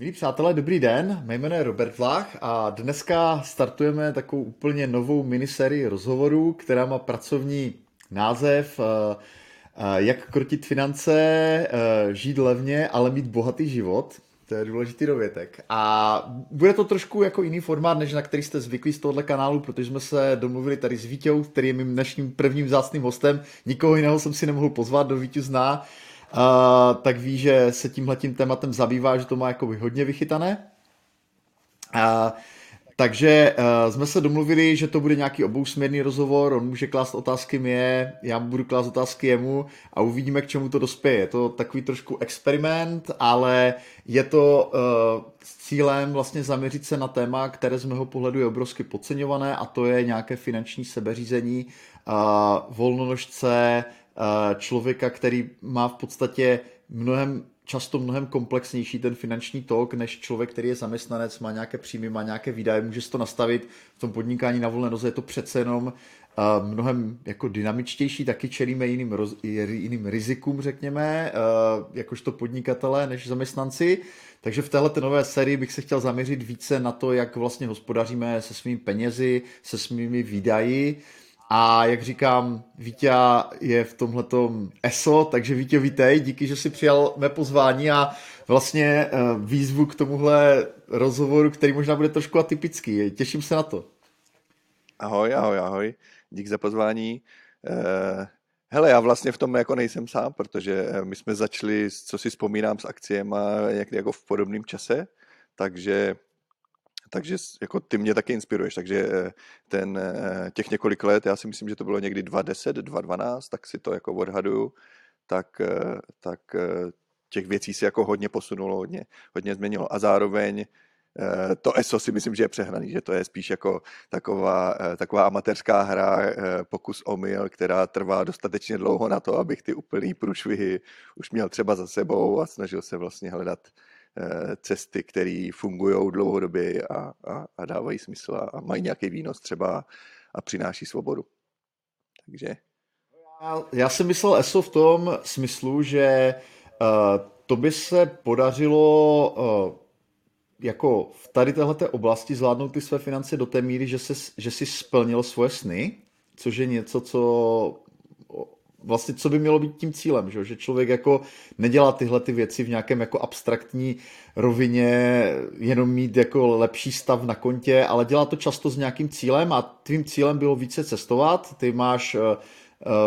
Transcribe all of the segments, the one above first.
Milí přátelé, dobrý den, mé jméno je Robert Vlach a dneska startujeme takovou úplně novou minisérii rozhovorů, která má pracovní název eh, eh, Jak krotit finance, eh, žít levně, ale mít bohatý život. To je důležitý dovětek. A bude to trošku jako jiný formát, než na který jste zvyklí z tohohle kanálu, protože jsme se domluvili tady s Vítěou, který je mým dnešním prvním zácným hostem. Nikoho jiného jsem si nemohl pozvat, do Vítěz zná uh, tak ví, že se tímhletím tématem zabývá, že to má jako hodně vychytané. Uh, takže uh, jsme se domluvili, že to bude nějaký obousměrný rozhovor, on může klást otázky mě, já budu klást otázky jemu a uvidíme, k čemu to dospěje. Je to takový trošku experiment, ale je to uh, s cílem vlastně zaměřit se na téma, které z mého pohledu je obrovsky podceňované a to je nějaké finanční sebeřízení, uh, volnonožce, člověka, který má v podstatě mnohem často mnohem komplexnější ten finanční tok, než člověk, který je zaměstnanec, má nějaké příjmy, má nějaké výdaje, může si to nastavit. V tom podnikání na volné noze je to přece jenom uh, mnohem jako dynamičtější, taky čelíme jiným, roz, jiným rizikům, řekněme, uh, jakožto podnikatelé, než zaměstnanci. Takže v této nové sérii bych se chtěl zaměřit více na to, jak vlastně hospodaříme se svými penězi, se svými výdaji, a jak říkám, Vítě je v tomhletom ESO, takže Vítě, vítej, díky, že jsi přijal mé pozvání a vlastně eh, výzvu k tomuhle rozhovoru, který možná bude trošku atypický. Těším se na to. Ahoj, ahoj, ahoj. Dík za pozvání. Eh, hele, já vlastně v tom jako nejsem sám, protože eh, my jsme začali, co si vzpomínám, s akciemi někdy jako v podobném čase, takže takže jako ty mě taky inspiruješ, takže eh, ten, eh, těch několik let, já si myslím, že to bylo někdy 2010, 2012, tak si to jako odhaduju, tak, eh, tak těch věcí se jako hodně posunulo, hodně, hodně změnilo. A zároveň to ESO si myslím, že je přehnaný, že to je spíš jako taková, taková amatérská hra, pokus omyl, která trvá dostatečně dlouho na to, abych ty úplný průšvihy už měl třeba za sebou a snažil se vlastně hledat cesty, které fungují dlouhodobě a, a, a dávají smysl a, a mají nějaký výnos třeba a přináší svobodu. Takže... Já, já jsem myslel ESO v tom smyslu, že uh, to by se podařilo uh, jako v tady této oblasti zvládnout ty své finance do té míry, že, se, že si splnil svoje sny, což je něco, co vlastně co by mělo být tím cílem, že, že člověk jako nedělá tyhle ty věci v nějakém jako abstraktní rovině, jenom mít jako lepší stav na kontě, ale dělá to často s nějakým cílem a tvým cílem bylo více cestovat, ty máš Eh,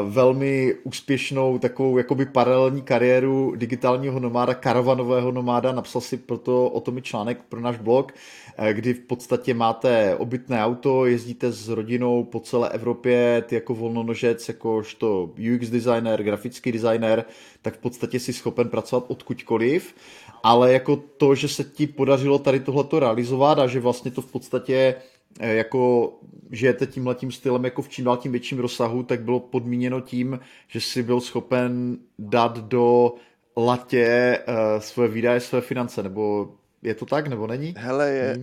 velmi úspěšnou takovou jakoby paralelní kariéru digitálního nomáda, karavanového nomáda. Napsal si proto o tom i článek pro náš blog, eh, kdy v podstatě máte obytné auto, jezdíte s rodinou po celé Evropě, ty jako volnonožec, jakožto UX designer, grafický designer, tak v podstatě si schopen pracovat odkudkoliv ale jako to, že se ti podařilo tady tohleto realizovat a že vlastně to v podstatě Eh, jako žijete tímhletím stylem jako v čím dál tím větším rozsahu, tak bylo podmíněno tím, že si byl schopen dát do latě uh, svoje výdaje, své finance, nebo je to tak, nebo není? Hele, je,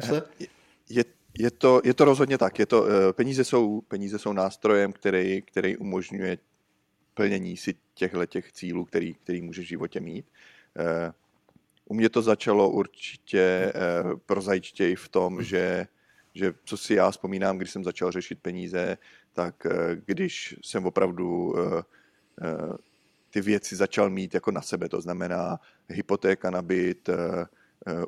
je, je, to, je to rozhodně tak. Je to, uh, peníze, jsou, peníze jsou nástrojem, který, který umožňuje plnění si těchto těch cílů, který, který může v životě mít. Uh, u mě to začalo určitě uh, prozaičtěji v tom, že že co si já vzpomínám, když jsem začal řešit peníze, tak eh, když jsem opravdu eh, eh, ty věci začal mít jako na sebe, to znamená hypotéka na byt,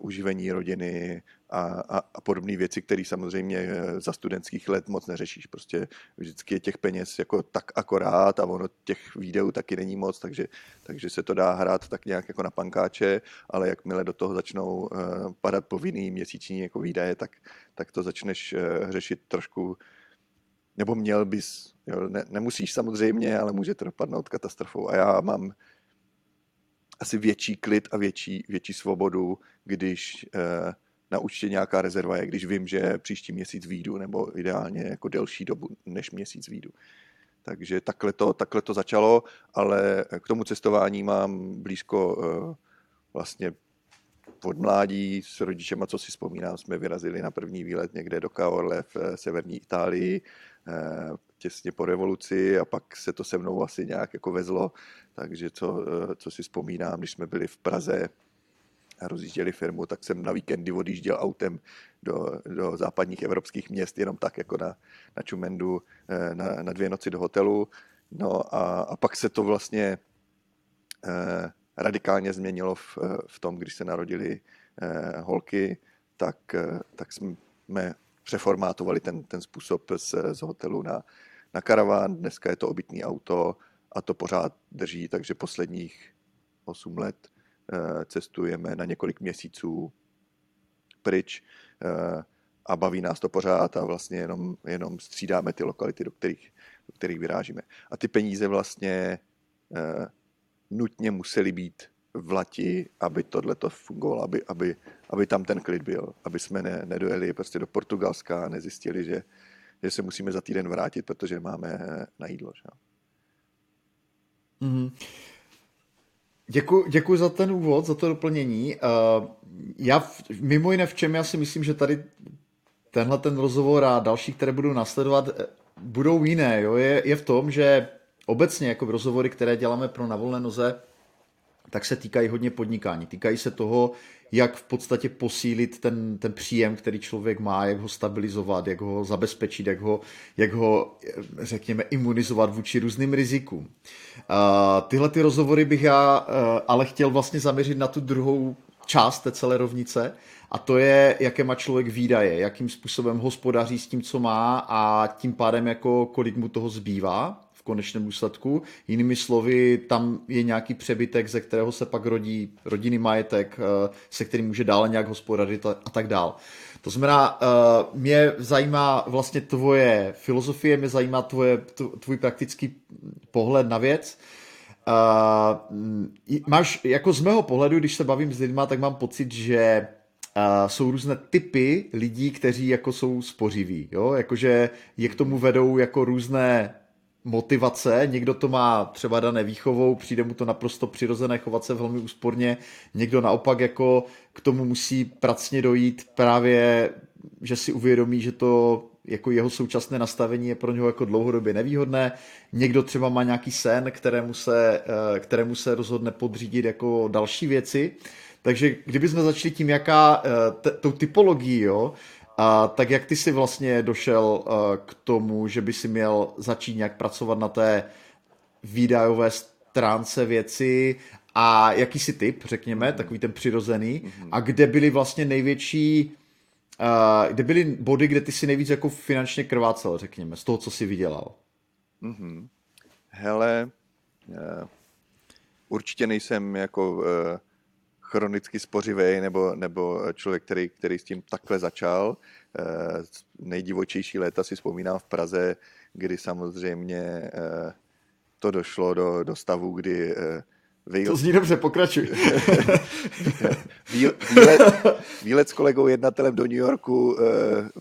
uživení rodiny a, a, a podobné věci, které samozřejmě eh, za studentských let moc neřešíš. Prostě vždycky je těch peněz jako tak akorát a ono těch videů taky není moc, takže, takže se to dá hrát tak nějak jako na pankáče, ale jakmile do toho začnou uh, padat povinný měsíční jako výdaje, tak, tak to začneš uh, řešit trošku nebo měl bys, jo, ne, nemusíš samozřejmě, ale může to dopadnout katastrofou. A já mám asi větší klid a větší, větší svobodu, když eh, na účtě nějaká rezerva je, když vím, že příští měsíc výjdu, nebo ideálně jako delší dobu než měsíc výjdu. Takže takhle to, takhle to začalo, ale k tomu cestování mám blízko eh, vlastně od mládí s rodičema, co si vzpomínám, jsme vyrazili na první výlet někde do Caorle v eh, severní Itálii, eh, těsně po revoluci a pak se to se mnou asi nějak jako vezlo, takže co, co si vzpomínám, když jsme byli v Praze rozjížděli firmu, tak jsem na víkendy odjížděl autem do, do západních evropských měst, jenom tak jako na, na Čumendu, eh, na, na dvě noci do hotelu. No a, a pak se to vlastně eh, radikálně změnilo v, v tom, když se narodili eh, holky, tak, tak jsme přeformátovali ten, ten způsob z, z hotelu na, na karaván. Dneska je to obytný auto a to pořád drží, takže posledních 8 let cestujeme na několik měsíců pryč eh, a baví nás to pořád a vlastně jenom, jenom střídáme ty lokality, do kterých, do kterých vyrážíme. A ty peníze vlastně eh, nutně musely být v lati, aby tohle to fungovalo, aby, aby, aby tam ten klid byl, aby jsme ne, nedojeli prostě do Portugalska a nezjistili, že, že se musíme za týden vrátit, protože máme na jídlo. Že? Mm-hmm. Děkuji, děkuji za ten úvod, za to doplnění. Uh, já v, mimo jiné v čem já si myslím, že tady tenhle ten rozhovor a další, které budou nasledovat, eh, budou jiné. Jo? Je, je v tom, že obecně jako v rozhovory, které děláme pro na volné noze, tak se týkají hodně podnikání. Týkají se toho, jak v podstatě posílit ten, ten příjem, který člověk má, jak ho stabilizovat, jak ho zabezpečit, jak ho, jak ho řekněme, imunizovat vůči různým rizikům. Tyhle ty rozhovory bych já uh, ale chtěl vlastně zaměřit na tu druhou část té celé rovnice a to je, jaké má člověk výdaje, jakým způsobem hospodaří s tím, co má a tím pádem jako kolik mu toho zbývá konečném důsledku. Jinými slovy, tam je nějaký přebytek, ze kterého se pak rodí rodinný majetek, eh, se kterým může dále nějak hospodařit a tak dál. To znamená, eh, mě zajímá vlastně tvoje filozofie, mě zajímá tvoje, tvůj praktický pohled na věc. Uh, máš, jako z mého pohledu, když se bavím s lidma, tak mám pocit, že uh, jsou různé typy lidí, kteří jako jsou spořiví, jo, jakože je k tomu vedou jako různé motivace, někdo to má třeba dané výchovou, přijde mu to naprosto přirozené chovat se velmi úsporně, někdo naopak jako k tomu musí pracně dojít právě, že si uvědomí, že to jako jeho současné nastavení je pro něho jako dlouhodobě nevýhodné. Někdo třeba má nějaký sen, kterému se, eh, kterému se rozhodne podřídit jako další věci. Takže kdybychom začali tím, jaká, eh, t- tou typologií, jo, a tak jak ty si vlastně došel uh, k tomu, že by si měl začít nějak pracovat na té výdajové stránce věci a jaký si typ, řekněme, mm-hmm. takový ten přirozený mm-hmm. a kde byly vlastně největší uh, kde byly body, kde ty si nejvíc jako finančně krvácel, řekněme, z toho, co si vydělal? Mm-hmm. Hele, uh, určitě nejsem jako uh, chronicky spořivý nebo, nebo člověk, který, který s tím takhle začal. Eh, nejdivočejší léta si vzpomínám v Praze, kdy samozřejmě eh, to došlo do, do stavu, kdy eh, Výlet... To zní dobře, pokračuj. výlet, výlet s kolegou jednatelem do New Yorku, eh,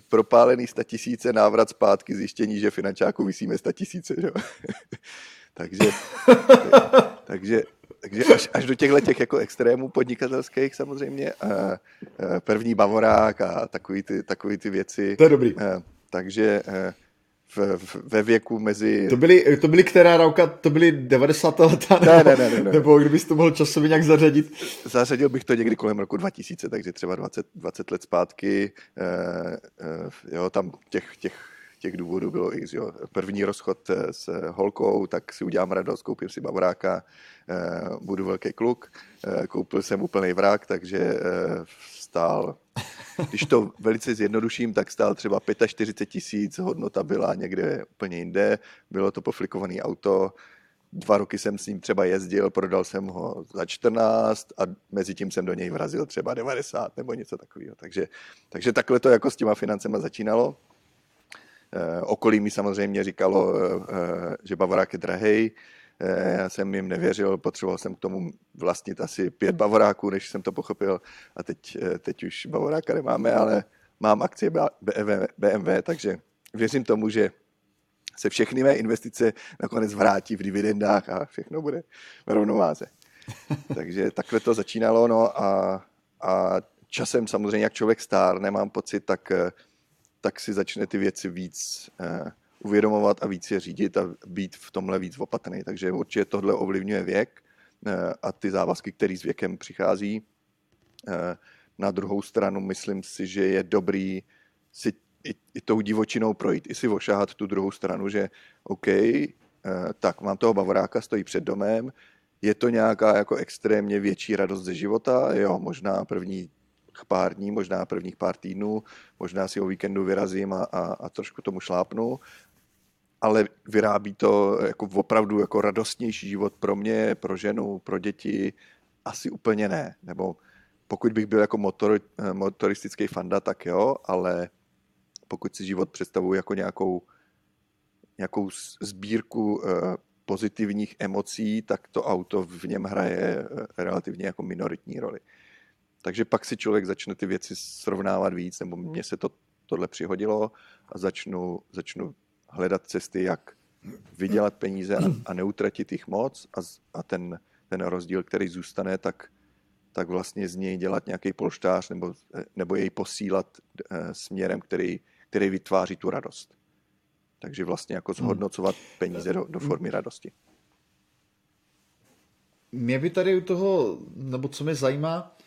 propálený tisíce, návrat zpátky, zjištění, že finančáku vysíme tisíce. takže, takže takže až, až do těchto těch jako extrémů podnikatelských samozřejmě. První bavorák a takový ty, takový ty věci. To je dobrý. Takže v, v, ve věku mezi... To byly, to byly která rauka, to byly 90. leta? Ne, ne, ne, ne, ne. Nebo kdybys to mohl časově nějak zařadit? Zařadil bych to někdy kolem roku 2000, takže třeba 20, 20 let zpátky. Uh, uh, jo, tam těch, těch těch důvodů bylo i jo, první rozchod eh, s holkou, tak si udělám radost, koupím si bavoráka, eh, budu velký kluk, eh, koupil jsem úplný vrak, takže stál, když to velice zjednoduším, tak stál třeba 45 tisíc, hodnota byla někde úplně jinde, bylo to poflikované auto, dva roky jsem s ním třeba jezdil, prodal jsem ho za 14 a mezi tím jsem do něj vrazil třeba 90 nebo něco takového. Takže, takže takhle to jako s těma financema začínalo. Eh, okolí mi samozřejmě říkalo, eh, eh, že Bavorák je drahej. Já jsem jim nevěřil, potřeboval jsem k tomu vlastnit asi pět Bavoráků, než jsem to pochopil. A teď, teď už Bavoráka nemáme, ale mám akcie BMW, BMW, takže věřím tomu, že se všechny mé investice nakonec vrátí v dividendách a všechno bude v rovnováze. Takže takhle to začínalo, no a, a časem samozřejmě, jak člověk stárne, mám pocit, tak tak si začne ty věci víc uh, uvědomovat a víc je řídit a být v tomhle víc opatrný. Takže určitě tohle ovlivňuje věk uh, a ty závazky, které s věkem přichází. Na druhou stranu myslím si, že je dobrý si i, i tou divočinou projít, i si ošahat tu druhou stranu, že OK, tak mám toho bavoráka, stojí před domem, je to nějaká jako extrémně větší radost ze života, jo, možná první pár dní, možná prvních pár týdnů, možná si o víkendu vyrazím a, a, a trošku tomu šlápnu, ale vyrábí to jako opravdu jako radostnější život pro mě, pro ženu, pro děti, asi úplně ne. Nebo pokud bych byl jako motor, motoristický fanda, tak jo, ale pokud si život představuji jako nějakou, nějakou sbírku eh, pozitivních emocí, tak to auto v něm hraje eh, relativně jako minoritní roli. Takže pak si člověk začne ty věci srovnávat víc, nebo mně se to tohle přihodilo a začnu, začnu hledat cesty, jak vydělat peníze a, a neutratit jich moc a, a ten, ten rozdíl, který zůstane, tak, tak vlastně z něj dělat nějaký polštář nebo, nebo jej posílat e, směrem, který, který vytváří tu radost. Takže vlastně jako zhodnocovat peníze do, do formy radosti. Mě by tady u toho, nebo co mě zajímá,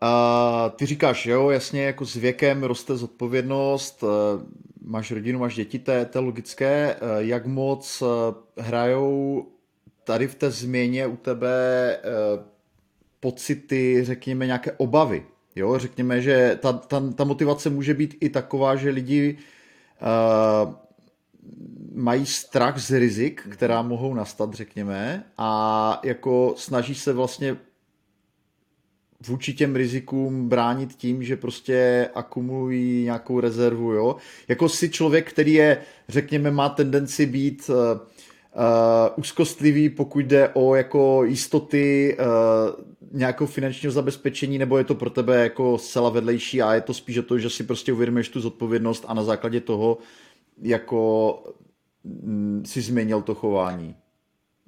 a ty říkáš, jo, jasně, jako s věkem roste zodpovědnost, eh, máš rodinu, máš děti, to je, to je logické. Eh, jak moc eh, hrajou tady v té změně u tebe pocity, řekněme, nějaké obavy? Jo, řekněme, že ta, ta, ta motivace může být i taková, že lidi uh, mají strach z rizik, která mohou nastat, řekněme, a jako snaží se vlastně vůči těm rizikům bránit tím, že prostě akumulují nějakou rezervu, jo. Jako si člověk, který je, řekněme, má tendenci být uh, úzkostlivý, pokud jde o jako jistoty uh, nějakého finančního zabezpečení, nebo je to pro tebe jako zcela vedlejší a je to spíš o to, že si prostě uvědomíš tu zodpovědnost a na základě toho jako mm, si změnil to chování.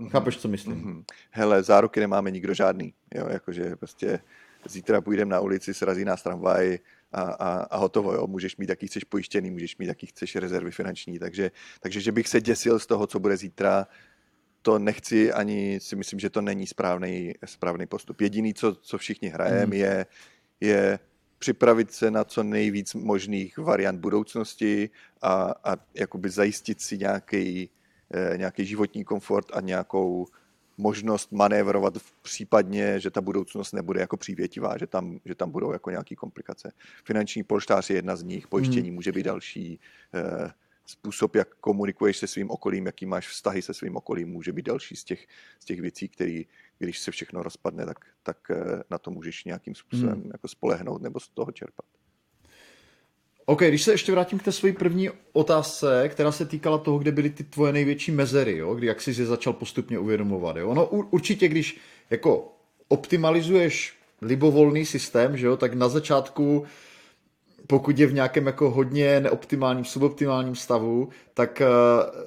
Mm-hmm. Chápeš, co myslím? Mm-hmm. Hele, záruky nemáme nikdo žádný. Jo, jakože prostě zítra půjdeme na ulici, srazí nás tramvaj a, a, a hotovo. Jo. Můžeš mít, jaký chceš pojištěný, můžeš mít, jaký chceš rezervy finanční. Takže, takže že bych se děsil z toho, co bude zítra, to nechci, ani si myslím, že to není správný, správný postup. Jediný, co, co všichni hrajeme, mm. je, je připravit se na co nejvíc možných variant budoucnosti a, a jakoby zajistit si nějaký, nějaký životní komfort a nějakou možnost manévrovat v případně, že ta budoucnost nebude jako přívětivá, že tam, že tam budou jako nějaké komplikace. Finanční polštář je jedna z nich, pojištění hmm. může být další, eh, způsob, jak komunikuješ se svým okolím, jaký máš vztahy se svým okolím, může být další z těch, z těch věcí, který, když se všechno rozpadne, tak, tak eh, na to můžeš nějakým způsobem hmm. jako spolehnout nebo z toho čerpat. OK, když se ještě vrátím k té své první otázce, která se týkala toho, kde byly ty tvoje největší mezery, jo? Kdy, jak jsi je začal postupně uvědomovat. Jo? No určitě, když jako optimalizuješ libovolný systém, že jo, tak na začátku pokud je v nějakém jako hodně neoptimálním, suboptimálním stavu, tak uh,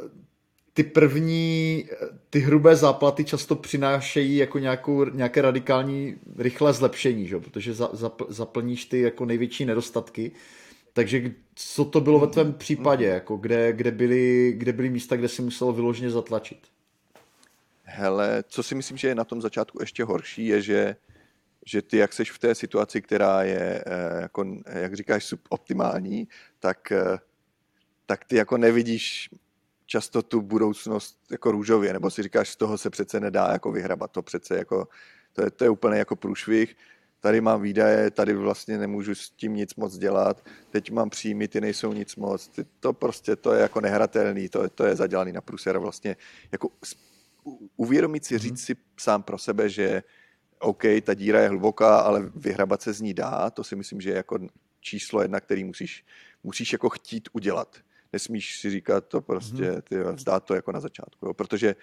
ty první, ty hrubé záplaty často přinášejí jako nějakou, nějaké radikální rychlé zlepšení, že? protože za, zapl, zaplníš ty jako největší nedostatky. Takže co to bylo ve tvém případě, jako kde, kde, byly, kde byly místa, kde si musel vyloženě zatlačit? Hele, co si myslím, že je na tom začátku ještě horší, je, že, že ty, jak seš v té situaci, která je, eh, jako, jak říkáš, suboptimální, tak, eh, tak ty jako nevidíš často tu budoucnost jako růžově, nebo si říkáš, z toho se přece nedá jako vyhrabat, to přece jako, to je, to je úplně jako průšvih tady mám výdaje, tady vlastně nemůžu s tím nic moc dělat, teď mám příjmy, ty nejsou nic moc, ty, to prostě, to je jako nehratelný, to, to je zadělaný na průser vlastně jako uvědomit si, říct si sám pro sebe, že OK, ta díra je hluboká, ale vyhrabat se z ní dá, to si myslím, že je jako číslo jedna, který musíš, musíš jako chtít udělat. Nesmíš si říkat to prostě, mhm. ty, vzdát to jako na začátku, jo? protože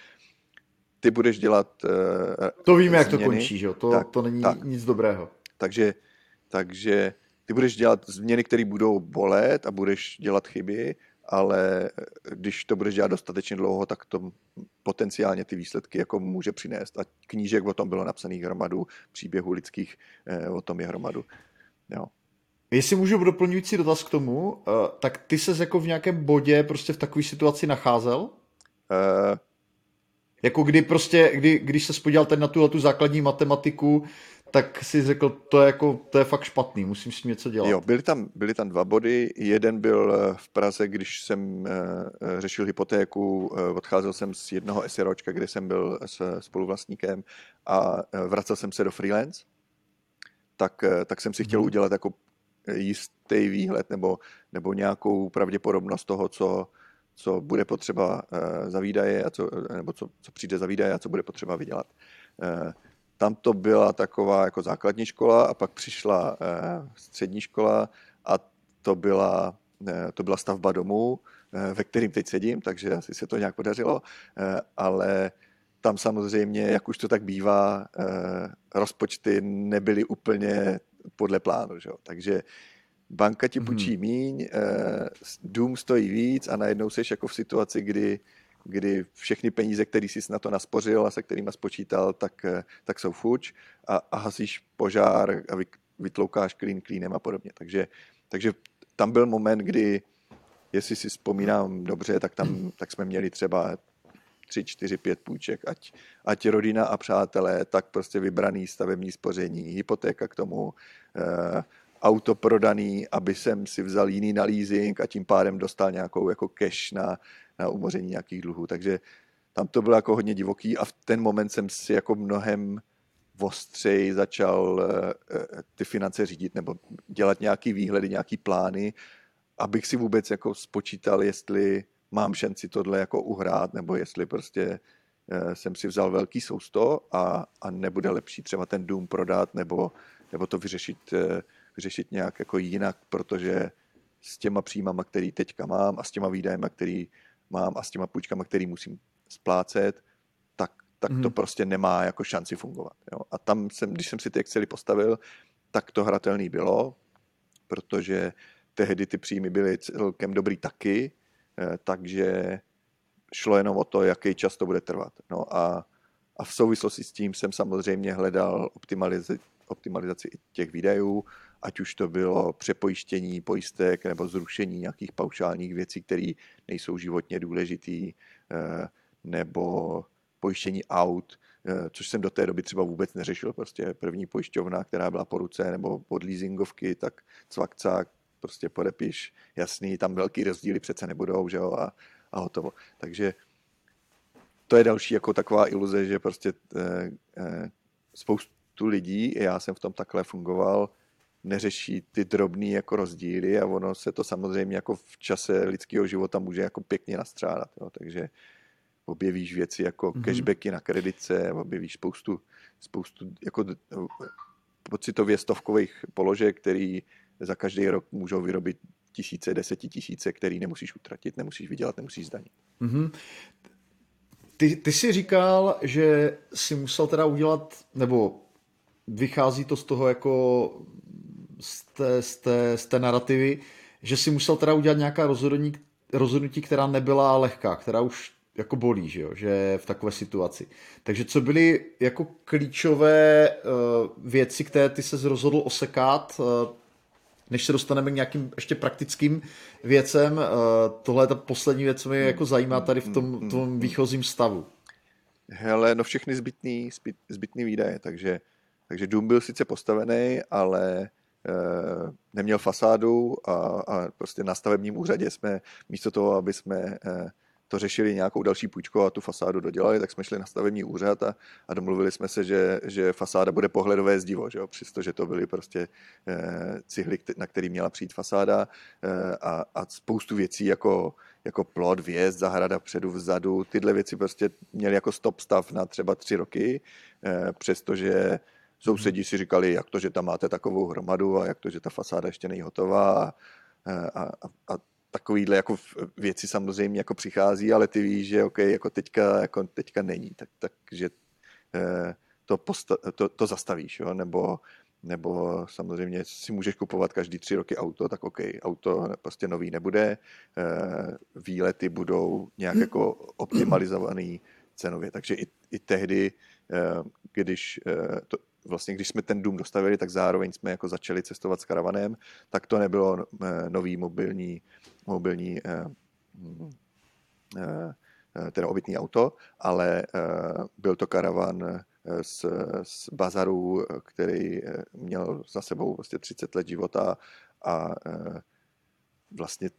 ty budeš dělat uh, To víme, změny. jak to končí, že jo? To, tak, to není tak. nic dobrého. Takže, takže ty budeš dělat změny, které budou bolet a budeš dělat chyby, ale když to budeš dělat dostatečně dlouho, tak to potenciálně ty výsledky jako může přinést. A knížek o tom bylo napsaných hromadu, příběhů lidských eh, o tom je hromadu. Jo. Jestli můžu doplňující dotaz k tomu, eh, tak ty se jako v nějakém bodě prostě v takové situaci nacházel? Uh, jako kdy prostě, kdy, když se spodíval ten na tu, tu základní matematiku, tak si řekl, to je, jako, to je fakt špatný, musím s tím něco dělat. Jo, byly tam, byly tam dva body. Jeden byl eh, v Praze, když jsem uh, řešil hypotéku, odcházel jsem z jednoho SROčka, kde jsem byl s spoluvlastníkem a vracel jsem se do freelance, tak, tak jsem si chtěl hmm. udělat jako jistý výhled nebo, nebo nějakou pravděpodobnost toho, co, co bude potřeba uh, za výdaje, a co, nebo co, co přijde za výdaje a co bude potřeba vydělat. Uh, tam to byla taková jako základní škola a pak přišla střední škola a to byla, to byla stavba domu, ve kterým teď sedím, takže asi se to nějak podařilo, ale tam samozřejmě, jak už to tak bývá, rozpočty nebyly úplně podle plánu. Že? Takže banka ti půjčí hmm. míň, eh, dům stojí víc a najednou seš jako v situaci, kdy, kdy všechny peníze, které jsi na to naspořil a se kterými spočítal, tak, eh, tak jsou fuč a, a hasíš požár a vy, vytloukáš klín klínem a podobně. Takže, takže tam byl moment, kdy, jestli si vzpomínám dobře, tak tam tak jsme měli třeba tři, čtyři, pět půjček, ať, ať rodina a přátelé, tak prostě vybraný stavební spoření, hypotéka k tomu, eh, auto prodaný, aby jsem si vzal jiný na leasing a tím pádem dostal nějakou jako cash na, na umoření nějakých dluhů. Takže tam to bylo jako hodně divoký a v ten moment jsem si jako mnohem ostřej začal eh, eh, ty finance řídit nebo dělat nějaký výhledy, nějaký plány, abych si vůbec jako spočítal, jestli mám šanci tohle jako uhrát, nebo jestli prostě eh, jsem si vzal velký sousto a, a nebude lepší třeba ten dům prodat nebo, nebo to vyřešit, vyřešit nějak jako jinak, protože s těma příjmama, který teďka mám a s těma výdajema, který mám a s těma půjčkama, který musím splácet, tak, tak hmm. to mhm. prostě nemá jako šanci fungovat. Jo. A tam jsem, když jsem si ty Excely postavil, tak to hratelný bylo, protože tehdy ty příjmy byly celkem dobrý taky, Eh, takže šlo jenom o to, jaký čas to bude trvat. No a, a v souvislosti s tím jsem samozřejmě hledal optimalizaci, optimalizaci těch výdajů, ať už to bylo přepojištění pojistek nebo zrušení nějakých paušálních věcí, které nejsou životně důležitý, eh, nebo pojištění aut, eh, což jsem do té doby třeba vůbec neřešil. Prostě první pojišťovna, která byla po ruce, nebo pod leasingovky, tak cvakcák, prostě podepiš, jasný, tam velký rozdíly přece nebudou, že jo, a, a hotovo. Takže to je další jako taková iluze, že prostě eh, eh, spoustu lidí, já jsem v tom takhle fungoval, neřeší ty drobné jako rozdíly a ono se to samozřejmě jako v čase lidského života může jako pěkně nastřádat. Jo. Takže objevíš věci jako mm-hmm. cashbacky na kredice, objevíš spoustu, spoustu jako pocitově stovkových položek, který za každý rok můžou vyrobit tisíce, desetitisíce, který nemusíš utratit, nemusíš vydělat, nemusíš zdanit. Mm-hmm. Ty, ty jsi říkal, že si musel teda udělat, nebo vychází to z toho jako z té, z té, z té narrativy, že si musel teda udělat nějaká rozhodnutí, rozhodnutí, která nebyla lehká, která už jako bolí, že, jo? že v takové situaci. Takže co byly jako klíčové uh, věci, které ty se rozhodl osekat, uh, než se dostaneme k nějakým ještě praktickým věcem. Eh, tohle je ta poslední věc, co mě jako zajímá tady v tom, tom výchozím stavu. Hele, no všechny zbytný, zbyt, zbytný výdaje, takže, takže dům byl sice postavený, ale neměl fasádu a, a prostě na stavebním úřadě jsme místo toho, aby jsme e, to řešili nějakou další půjčkou a tu fasádu dodělali, tak jsme šli na stavební úřad a, a domluvili jsme se, že, že fasáda bude pohledové zdivo, že jo? přestože to byly prostě eh, cihly, na který měla přijít fasáda eh, a, a spoustu věcí jako, jako plot, vjezd, zahrada předu, vzadu, tyhle věci prostě měly jako stop stav na třeba tři roky, eh, přestože sousedí si říkali, jak to, že tam máte takovou hromadu a jak to, že ta fasáda ještě není hotová a, a, a, a takovýhle jako věci samozřejmě jako přichází, ale ty víš, že okay, jako teďka, jako teďka není, tak, takže eh, to, posta- to, to zastavíš, jo? Nebo, nebo samozřejmě si můžeš kupovat každý tři roky auto, tak OK, auto prostě nový nebude, eh, výlety budou nějak jako optimalizovaný cenově, takže i, i tehdy, eh, když to, vlastně když jsme ten dům dostavili, tak zároveň jsme jako začali cestovat s karavanem, tak to nebylo nový mobilní mobilní eh, eh, eh, teda obytný auto, ale byl to karavan z, z bazaru, který měl za sebou vlastně 30 let života a vlastně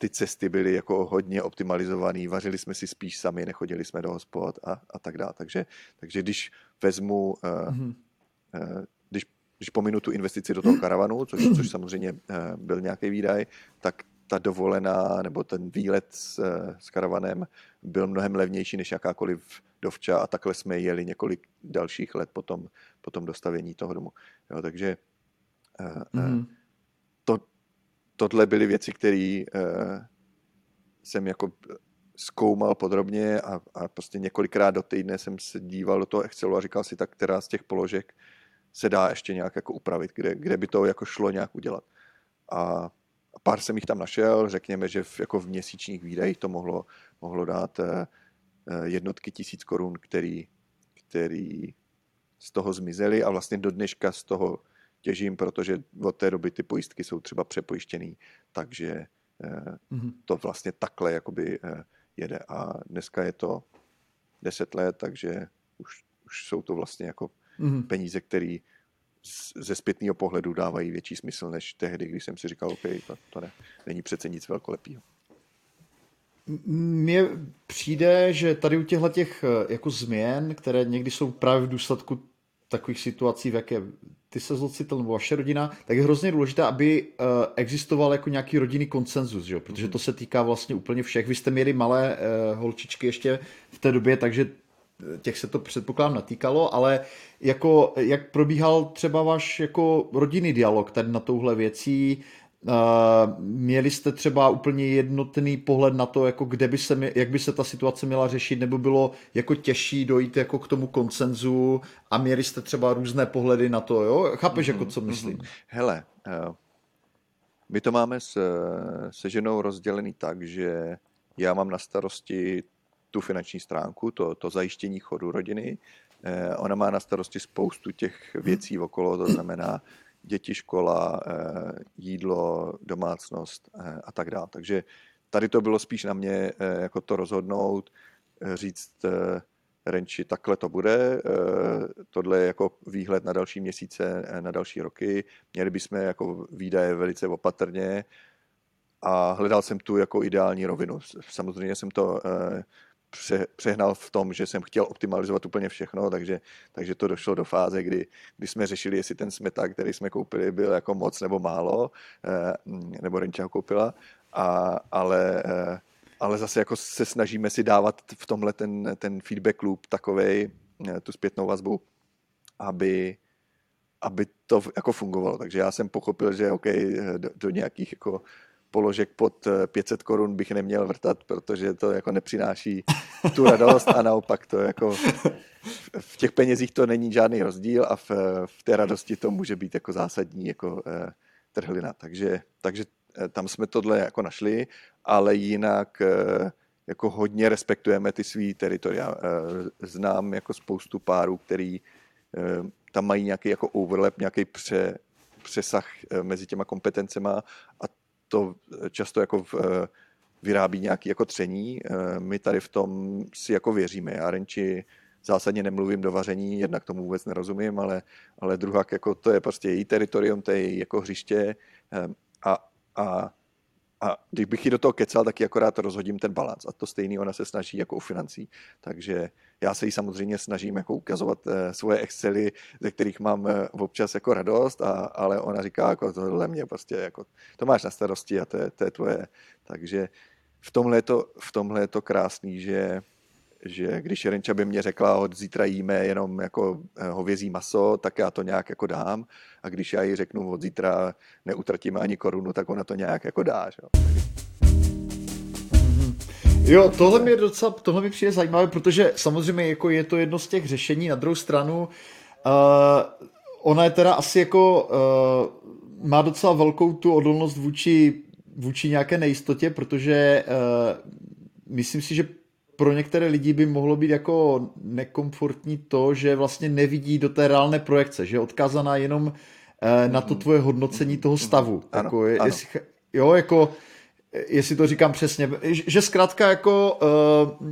ty cesty byly jako hodně optimalizované, vařili jsme si spíš sami, nechodili jsme do hospod a, a tak dále. Takže, takže když vezmu, mm-hmm. když, když pominu tu investici do toho karavanu, což, což samozřejmě byl nějaký výdaj, tak ta dovolená nebo ten výlet s, s karavanem byl mnohem levnější než jakákoliv dovča a takhle jsme jeli několik dalších let po tom, po tom dostavění toho domu. Jo, takže mm-hmm. to, tohle byly věci, které jsem jako zkoumal podrobně a, a prostě několikrát do týdne jsem se díval do toho Excelu a říkal si, tak která z těch položek se dá ještě nějak jako upravit, kde, kde by to jako šlo nějak udělat. A pár jsem jich tam našel, řekněme, že v, jako v měsíčních výdajích to mohlo, mohlo dát eh, eh, jednotky tisíc korun, který, který z toho zmizely a vlastně do dneška z toho těžím, protože od té doby ty pojistky jsou třeba přepojištěný, takže mm-hmm. to vlastně takhle jakoby jede a dneska je to 10 let, takže už, už jsou to vlastně jako mm-hmm. peníze, které ze zpětného pohledu dávají větší smysl než tehdy, když jsem si říkal, OK, to, to ne, není přece nic velkolepého. Mně přijde, že tady u těchto těch eh, jako změn, které někdy jsou právě v důsledku takových situací, v jaké ty se zocitl, nebo vaše rodina, tak je hrozně důležité, aby uh, existoval jako nějaký rodinný konsenzus, že? protože to se týká vlastně úplně všech. Vy jste měli malé uh, holčičky ještě v té době, takže těch se to předpokládám natýkalo, ale jako, jak probíhal třeba váš jako rodinný dialog tady na touhle věcí, měli jste třeba úplně jednotný pohled na to, jako kde by se, jak by se ta situace měla řešit, nebo bylo jako těžší dojít jako k tomu koncenzu a měli jste třeba různé pohledy na to, jo? Chápeš, mm-hmm, jako co myslím? Mm-hmm. Hele, uh, my to máme s, se ženou rozdělený tak, že já mám na starosti tu finanční stránku, to, to zajištění chodu rodiny. Eh, ona má na starosti spoustu těch věcí okolo, to znamená děti, škola, eh, jídlo, domácnost eh, a tak dále. Takže tady to bylo spíš na mě jako to rozhodnout, říct Renči, takhle to bude, tohle je jako výhled na další měsíce, na další roky, měli bychom jako výdaje velice opatrně a hledal jsem tu jako ideální rovinu. Samozřejmě jsem to pře, přehnal v tom, že jsem chtěl optimalizovat úplně všechno, takže, takže to došlo do fáze, kdy, kdy jsme řešili, jestli ten smetak, který jsme koupili, byl jako moc nebo málo, eh, nebo Renča ho koupila, a, ale, eh, ale zase jako se snažíme si dávat v tomhle ten, ten feedback loop takovej, eh, tu zpětnou vazbu, aby, aby to jako fungovalo. Takže já jsem pochopil, že OK, do, do nějakých jako položek pod 500 eh, korun bych neměl vrtat, protože to jako nepřináší tu radost a naopak to jako v těch penězích to není žádný rozdíl a v, v té radosti to může být jako zásadní jako eh, trhlina. Takže, takže eh, tam jsme tohle jako našli, ale jinak jako hodně respektujeme ty svý teritoria. Znám jako spoustu párů, který tam mají nějaký jako overlap, nějaký pře, přesah mezi těma kompetencema a to často jako v, eh, vyrábí nějaký jako tření. Eh, my tady v tom si jako věříme. Já Renči zásadně nemluvím do vaření, jednak tomu vůbec nerozumím, ale, ale druhak jako to je prostě její teritorium, to je její jako hřiště eh, a, a a když bych ji do toho kecal, tak ji akorát rozhodím ten balans. A to stejný ona se snaží jako u financí. Takže já se jí samozřejmě snažím jako ukazovat eh, svoje Excely, ze kterých mám eh, občas jako radost, a, ale ona říká, jako tohle mě prostě, jako, to máš na starosti a to je, to je tvoje. Takže v tomhle je to, v tomhle je to krásný, že že když Renča by mě řekla, od zítra jíme jenom jako eh, hovězí maso, tak já to nějak jako dám. A když já jí řeknu, od zítra neutratíme ani korunu, tak ona to nějak jako dá. Že? Mhm. Jo, tohle mi docela, tohle mi přijde zajímavé, protože samozřejmě jako je to jedno z těch řešení. Na druhou stranu, uh, ona je teda asi jako, uh, má docela velkou tu odolnost vůči, vůči nějaké nejistotě, protože uh, myslím si, že pro některé lidi by mohlo být jako nekomfortní to, že vlastně nevidí do té reálné projekce, že je odkázaná jenom eh, na to tvoje hodnocení toho stavu. Ano, jako, ano. Jestli, jo, jako jestli to říkám přesně, že zkrátka jako uh,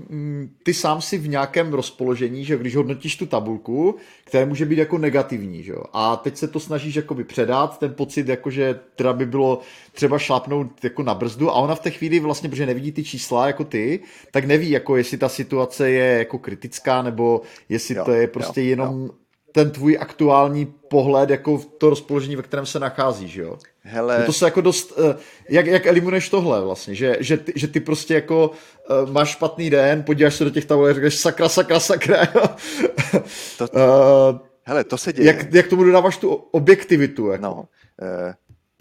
ty sám si v nějakém rozpoložení, že když hodnotíš tu tabulku, které může být jako negativní, že jo, a teď se to snažíš jakoby předat, ten pocit, jako že teda by bylo třeba šlápnout jako na brzdu a ona v té chvíli vlastně, protože nevidí ty čísla jako ty, tak neví, jako jestli ta situace je jako kritická, nebo jestli jo, to je prostě jo, jenom jo ten tvůj aktuální pohled jako v to rozpoložení, ve kterém se nachází, že jo? Hele. No to se jako dost, eh, jak, jak eliminuješ tohle vlastně, že, že, ty, že ty prostě jako uh, máš špatný den, podíváš se do těch tabulek a říkáš sakra, sakra, sakra. to, uh, hele, to se děje. Jak, jak tomu dodáváš tu objektivitu? Jako? No, uh,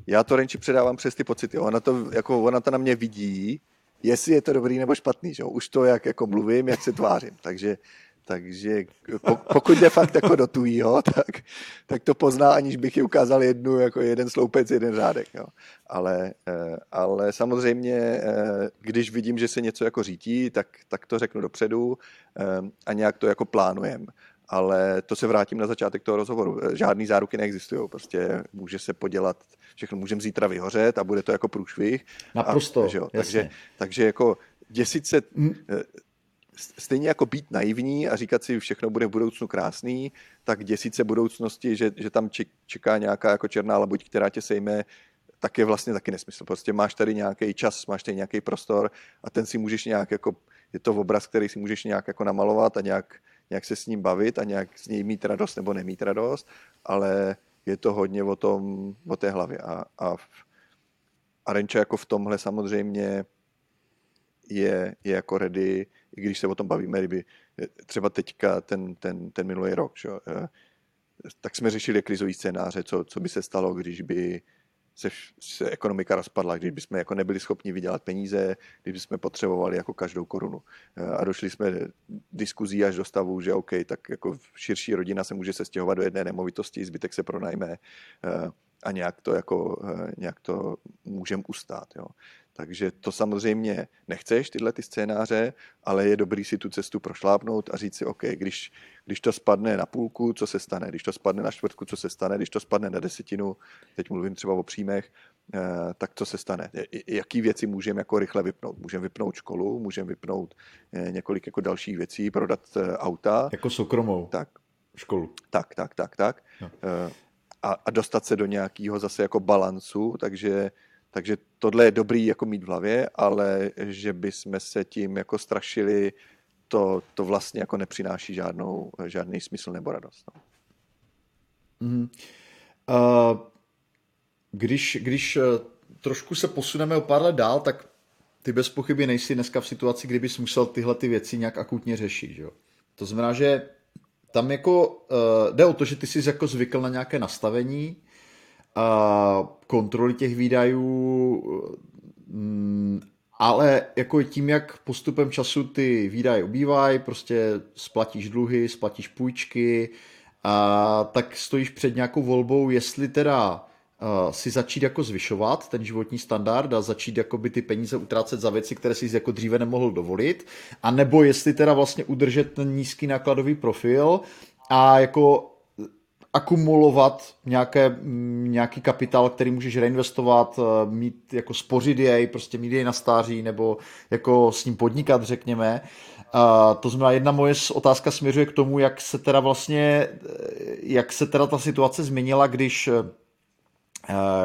já to Renči předávám přes ty pocity. Ona to, jako, ona to na mě vidí, jestli je to dobrý nebo špatný, že jo? Už to, jak jako mluvím, jak se tvářím. Takže takže pokud jde fakt jako do tujího, tak, tak to pozná, aniž bych ji ukázal jednu, jako jeden sloupec, jeden řádek. Jo. Ale, eh, ale samozřejmě, eh, když vidím, že se něco jako řítí, tak, tak to řeknu dopředu eh, a nějak to jako plánujem. Ale to se vrátím na začátek toho rozhovoru. Žádný záruky neexistují. Prostě může se podělat, všechno můžeme zítra vyhořet a bude to jako průšvih. Naprosto, a, že jo, takže, takže jako děsit se, stejně jako být naivní a říkat si, že všechno bude v budoucnu krásný, tak děsit se budoucnosti, že, že tam čeká nějaká jako černá labuť, která tě sejme, tak je vlastně taky nesmysl. Prostě máš tady nějaký čas, máš tady nějaký prostor a ten si můžeš nějak jako, je to obraz, který si můžeš nějak jako namalovat a nějak, nějak se s ním bavit a nějak z něj mít radost nebo nemít radost, ale je to hodně o tom, o té hlavě a, a, a Renča jako v tomhle samozřejmě je, je jako ready, i když se o tom bavíme, kdyby třeba teďka ten, ten, ten minulý rok, že, eh, tak jsme řešili krizový scénáře, co, co by se stalo, když by se, se ekonomika rozpadla, když bychom jako nebyli schopni vydělat peníze, když bychom potřebovali jako každou korunu. Eh, a došli jsme diskuzí až do stavu, že OK, tak jako širší rodina se může sestěhovat do jedné nemovitosti, zbytek se pronajme eh, a nějak to, jako, nějak to můžeme ustát. Jo. Takže to samozřejmě nechceš, tyhle ty scénáře, ale je dobrý si tu cestu prošlápnout a říct si, OK, když, když to spadne na půlku, co se stane, když to spadne na čtvrtku, co se stane, když to spadne na desetinu, teď mluvím třeba o příjmech, eh, tak co se stane? Jaký věci můžeme jako rychle vypnout? Můžeme vypnout školu, můžeme vypnout eh, několik jako dalších věcí, prodat eh, auta. Jako soukromou tak, školu. Tak, tak, tak, tak. No. A, a dostat se do nějakého zase jako balancu, takže takže tohle je dobrý jako mít v hlavě, ale že bychom se tím jako strašili, to, to vlastně jako nepřináší žádnou, žádný smysl nebo radost. No. Mm. Uh, když, když uh, trošku se posuneme o pár let dál, tak ty bez pochyby nejsi dneska v situaci, kdybys musel tyhle ty věci nějak akutně řešit. Že? To znamená, že tam jako uh, jde o to, že ty jsi jako zvykl na nějaké nastavení, kontroly těch výdajů, mm, ale jako tím, jak postupem času ty výdaje ubývají, prostě splatíš dluhy, splatíš půjčky, a tak stojíš před nějakou volbou, jestli teda si začít jako zvyšovat ten životní standard a začít jako by ty peníze utrácet za věci, které si jako dříve nemohl dovolit, a nebo jestli teda vlastně udržet ten nízký nákladový profil a jako akumulovat nějaké, mm, nějaký kapitál, který můžeš reinvestovat, eh, mít jako spořit jej, prostě mít jej na stáří nebo jako s ním podnikat, řekněme. A to znamená, jedna moje otázka směřuje k tomu, jak se teda vlastně, eh, jak se teda ta situace změnila, když eh,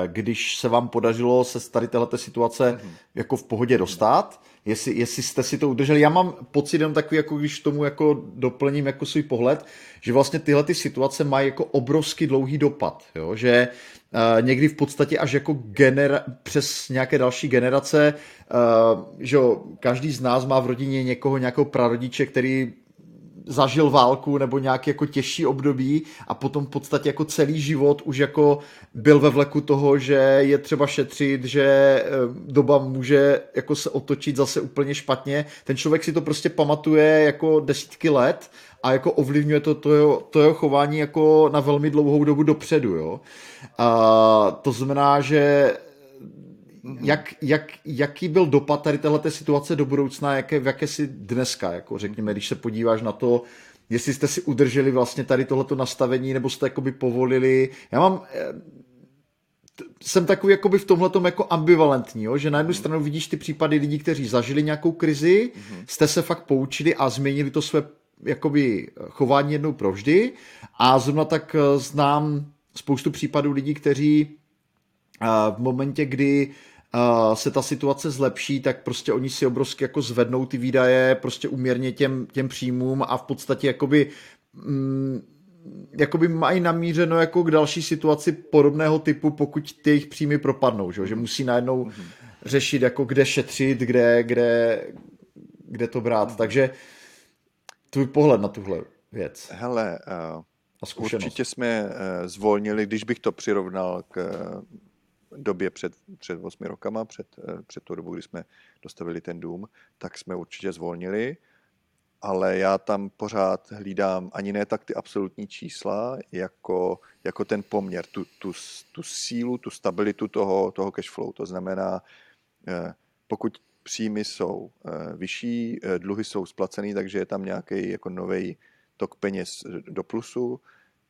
když se vám podařilo se z tady této situace mm-hmm. jako v pohodě dostat, jestli, jestli jste si to udrželi. Já mám pocit jenom takový, jako když tomu jako doplním jako svůj pohled, že vlastně tyhle ty situace mají jako obrovský dlouhý dopad, jo? že uh, někdy v podstatě až jako genera- přes nějaké další generace, uh, že jo, každý z nás má v rodině někoho, nějakého prarodiče, který zažil válku nebo nějaký jako těžší období a potom v podstatě jako celý život už jako byl ve vleku toho, že je třeba šetřit, že eh, doba může jako se otočit zase úplně špatně. Ten člověk si to prostě pamatuje jako desítky let a jako ovlivňuje to, to, jeho, to jeho chování jako na velmi dlouhou dobu dopředu, jo. A to znamená, že. Jak, jak, jaký byl dopad tady téhle situace do budoucna, jaké, v jaké si dneska, jako řekněme, když se podíváš na to, jestli jste si udrželi vlastně tady tohleto nastavení, nebo jste jakoby povolili. Já mám, eh, jsem takový jakoby v tomhle jako ambivalentní, jo? že na jednu mm. stranu vidíš ty případy lidí, kteří zažili nějakou krizi, mm. jste se fakt poučili a změnili to své jakoby chování jednou provždy a zrovna tak eh, znám spoustu případů lidí, kteří eh, v momentě, kdy se ta situace zlepší, tak prostě oni si obrovsky jako zvednou ty výdaje prostě uměrně těm, těm příjmům a v podstatě jakoby mm, jakoby mají namířeno jako k další situaci podobného typu, pokud ty jejich příjmy propadnou, že, že musí najednou mm-hmm. řešit, jako kde šetřit, kde, kde, kde to brát. Takže tvůj pohled na tuhle věc. Hele, uh, určitě jsme uh, zvolnili, když bych to přirovnal k uh, době před, před 8 rokama, před, uh, před tou dobou, kdy jsme dostavili ten dům, tak jsme určitě zvolnili ale já tam pořád hlídám ani ne tak ty absolutní čísla, jako, jako ten poměr, tu, tu, tu sílu, tu stabilitu toho, toho cash flow. To znamená, eh, pokud příjmy jsou eh, vyšší, eh, dluhy jsou splacený, takže je tam nějaký jako nový tok peněz do plusu,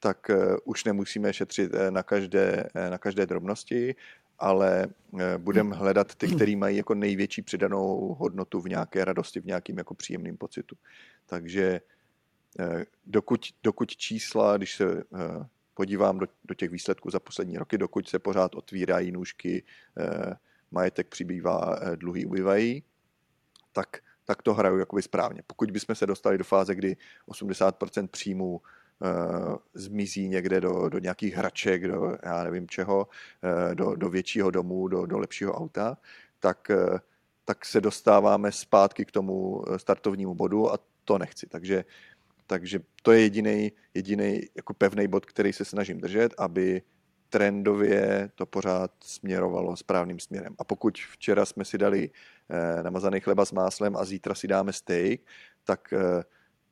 tak už nemusíme šetřit na každé, na každé drobnosti ale eh, budeme hledat ty, který mají jako největší přidanou hodnotu v nějaké radosti, v nějakým jako příjemným pocitu. Takže eh, dokud, dokud čísla, když se eh, podívám do, do těch výsledků za poslední roky, dokud se pořád otvírají nůžky, majetek přibývá, dluhy ubývají, tak, tak to hraju jakoby správně. Pokud bychom se dostali do fáze, kdy 80% příjmů zmizí někde do, do nějakých hraček, do já nevím čeho, uh, do, do většího domu, do, do lepšího auta, tak, uh, tak se dostáváme zpátky k tomu startovnímu bodu a to nechci. Takže, takže to je jediný jediný jako pevný bod, který se snažím držet, aby trendově to pořád směrovalo správným směrem. A pokud včera jsme si dali eh, namazaný chleba s máslem a zítra si dáme steak, tak eh,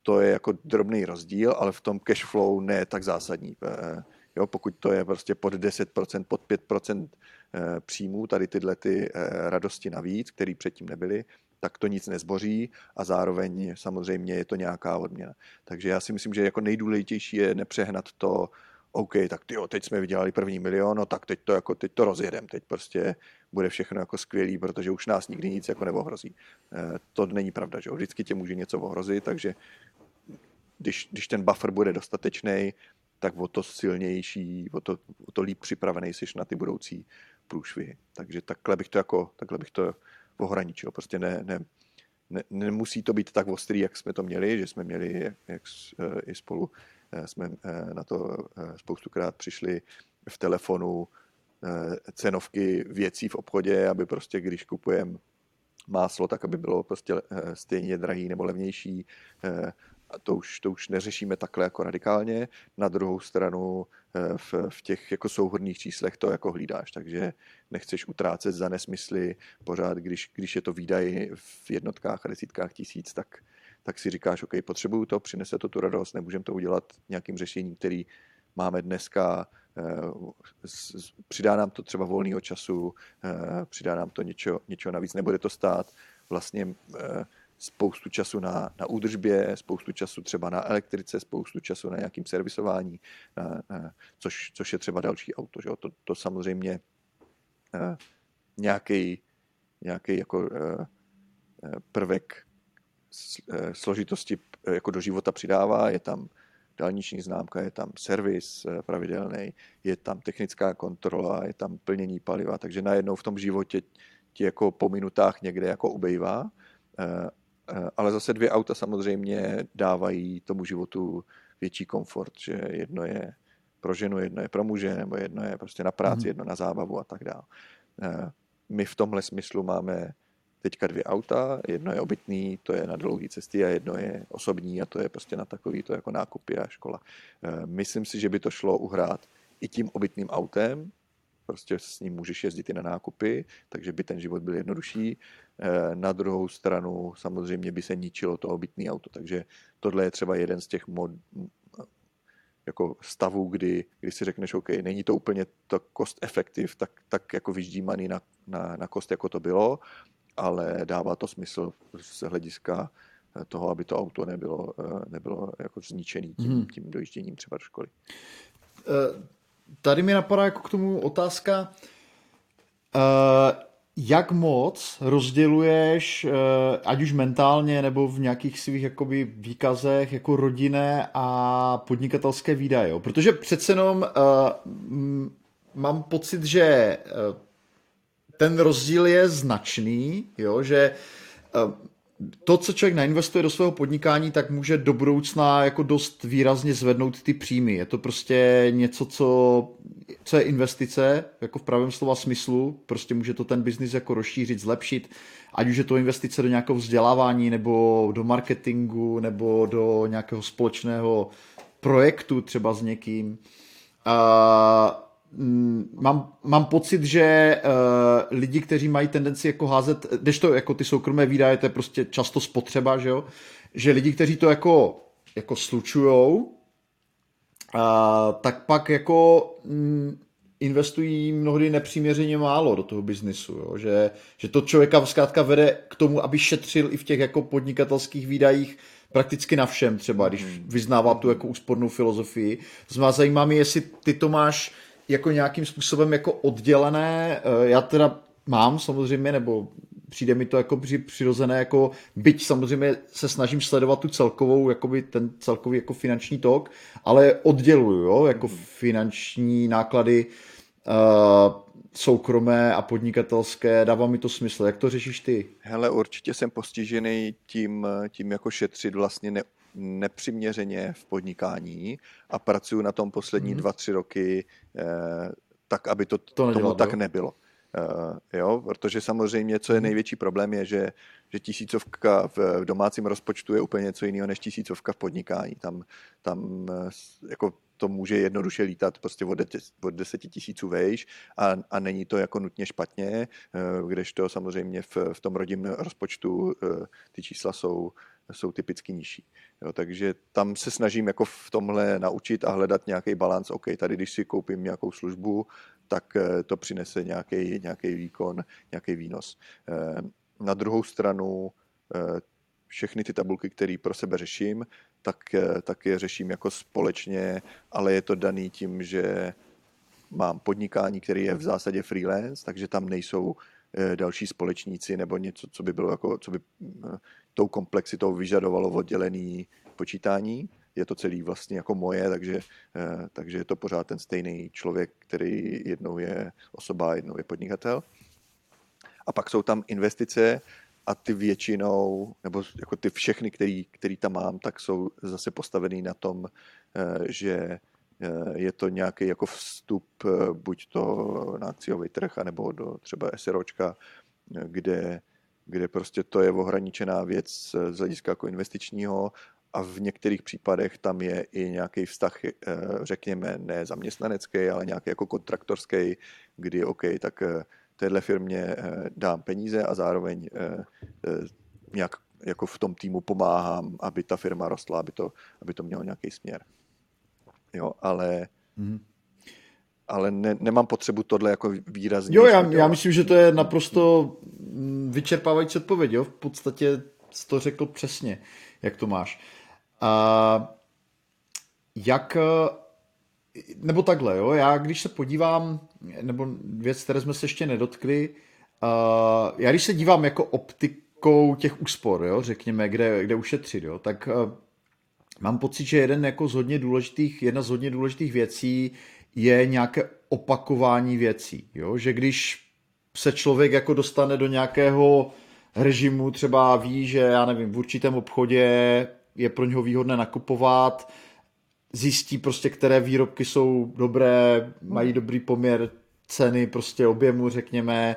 to je jako drobný rozdíl, ale v tom cash flow ne tak zásadní. Eh, jo, pokud to je prostě pod 10%, pod 5% eh, příjmů, tady tyhle ty eh, radosti navíc, které předtím nebyly, tak to nic nezboří a zároveň samozřejmě je to nějaká odměna. Takže já si myslím, že jako nejdůležitější je nepřehnat to, OK, tak tyjo, teď jsme vydělali první milion, no tak teď to, jako, teď to rozjedem, teď prostě bude všechno jako skvělý, protože už nás nikdy nic jako neohrozí. to není pravda, že vždycky tě může něco ohrozit, takže když, když ten buffer bude dostatečný, tak o to silnější, o to, o to líp připravený jsi na ty budoucí průšvihy. Takže takhle bych to jako, takhle bych to ohraničil. Prostě ne, ne, ne, nemusí to být tak ostrý, jak jsme to měli, že jsme měli, jak, eh, i spolu eh, jsme eh, na to spoustukrát přišli v telefonu cenovky věcí v obchodě, aby prostě když kupujeme máslo, tak aby bylo prostě stejně drahý nebo levnější, a to už, to už neřešíme takhle jako radikálně. Na druhou stranu eh, v, v těch jako souhodných číslech to jako hlídáš, takže nechceš utrácet za nesmysly pořád, když, když je to výdaj v jednotkách a desítkách tisíc, tak, tak si říkáš, OK, potřebuju to, přinese to tu radost, nemůžeme to udělat nějakým řešením, který máme dneska, eh, přidá nám to třeba volného času, eh, přidá nám to něco, něco navíc, nebude to stát vlastně spoustu času na, na údržbě, spoustu času třeba na elektrice, spoustu času na nějakým servisování, na, na, což, což je třeba další auto. Že? To, to samozřejmě nějaký, nějaký jako prvek složitosti jako do života přidává, je tam dálniční známka, je tam servis pravidelný, je tam technická kontrola, je tam plnění paliva, takže najednou v tom životě ti jako po minutách někde jako ubejvá Eh, ale zase dvě auta samozřejmě dávají tomu životu větší komfort, že jedno je pro ženu, jedno je pro muže, nebo jedno je prostě na práci, mm. jedno na zábavu a tak dále. Eh, my v tomhle smyslu máme teďka dvě auta, jedno je obytný, to je na dlouhé cesty a jedno je osobní a to je prostě na takový to jako nákupy a škola. Eh, myslím si, že by to šlo uhrát i tím obytným autem, prostě s ním můžeš jezdit i na nákupy, takže by ten život byl jednodušší. Eh, na druhou stranu samozřejmě by se ničilo to obytné auto, takže tohle je třeba jeden z těch mod, jako stavů, kdy, kdy si řekneš, OK, není to úplně to cost effective, tak, tak jako vyždímaný na, na, na kost, jako to bylo, ale dává to smysl z hlediska toho, aby to auto nebylo, eh, nebylo jako zničený tím, hmm. tím dojížděním třeba do školy. Uh tady mi napadá jako k tomu otázka, jak moc rozděluješ, ať už mentálně nebo v nějakých svých jakoby výkazech, jako rodinné a podnikatelské výdaje. Protože přece jenom mám pocit, že ten rozdíl je značný, jo? že uh, to, co člověk nainvestuje do svého podnikání, tak může do budoucna jako dost výrazně zvednout ty příjmy. Je to prostě něco, co, co je investice, jako v pravém slova smyslu. Prostě může to ten biznis jako rozšířit, zlepšit. Ať už je to investice do nějakého vzdělávání, nebo do marketingu, nebo do nějakého společného projektu třeba s někým. Mm, mám, mám pocit, že uh, lidi, kteří mají tendenci jako házet, když to jako ty soukromé výdaje, to je prostě často spotřeba, že jo, že lidi, kteří to jako, jako slučujou, uh, tak pak jako mm, investují mnohdy nepřiměřeně málo do toho biznisu, jo? Že, že to člověka zkrátka vede k tomu, aby šetřil i v těch jako podnikatelských výdajích prakticky na všem třeba, když hmm. vyznává tu jako úspornou filozofii. To zajímá mě, jestli ty to máš jako nějakým způsobem jako oddělené. Eh, já teda mám samozřejmě, nebo přijde mi to jako přirozené, jako byť samozřejmě se snažím sledovat tu celkovou, jakoby ten celkový jako finanční tok, ale odděluju, jo, jako mm. finanční náklady uh, soukromé a podnikatelské, dává mi to smysl. Jak to řešíš ty? Hele, určitě jsem postižený tím, tím jako šetřit vlastně ne, nepřiměřeně v podnikání a pracuji na tom poslední mm-hmm. dva, tři roky eh, tak, aby to, to nedělat, tomu tak nebylo. Uh, jo, protože samozřejmě, co je mhm. největší problém, je, že, že tisícovka v, v domácím rozpočtu je úplně něco jiného než tisícovka v podnikání. Tam, tam eh, jako to může jednoduše lítat prostě od, de, od deseti tisíců vejš a, a není to jako nutně špatně, kdežto samozřejmě v, v tom rodinném rozpočtu ty čísla jsou, jsou typicky nižší. Jo, takže tam se snažím jako v tomhle naučit a hledat nějaký balans. OK, tady když si koupím nějakou službu, tak eh, to přinese nějaký, nějaký výkon, nějaký výnos. Eh, na druhou stranu eh, všechny ty tabulky, které pro sebe řeším, tak, tak je řeším jako společně, ale je to daný tím, že mám podnikání, který je v zásadě freelance, takže tam nejsou další společníci nebo něco, co by bylo jako, co by tou komplexitou vyžadovalo oddělený počítání. Je to celý vlastně jako moje, takže, eh, takže je to pořád ten stejný člověk, který jednou je osoba, jednou je podnikatel. A pak jsou tam investice a ty většinou, nebo jako ty všechny, který, který tam mám, tak jsou zase postavený na tom, eh, že eh, je to nějaký jako vstup buď to na akciový trh, anebo do třeba SROčka, kde kde prostě to je ohraničená věc z hlediska jako investičního a v některých případech tam je i nějaký vztah, eh, řekněme, ne zaměstnanecký, ale nějaký jako kontraktorský, kdy OK, tak eh, téhle firmě eh, dám peníze a zároveň nějak jako v tom týmu pomáhám, aby ta firma rostla, aby to, aby to mělo nějaký směr. Jo, ale mm-hmm ale ne, nemám potřebu tohle jako výrazně. Jo, já, já myslím, že to je naprosto vyčerpávající odpověď, jo? v podstatě jsi to řekl přesně, jak to máš. A jak, nebo takhle, jo, já když se podívám, nebo věc, které jsme se ještě nedotkli, uh, já když se dívám jako optikou těch úspor, jo, řekněme, kde, kde ušetřit, jo, tak uh, mám pocit, že jeden jako z hodně důležitých, jedna z hodně důležitých věcí je nějaké opakování věcí. Jo? Že když se člověk jako dostane do nějakého režimu, třeba ví, že já nevím, v určitém obchodě je pro něho výhodné nakupovat, zjistí prostě, které výrobky jsou dobré, mají dobrý poměr ceny, prostě objemu, řekněme,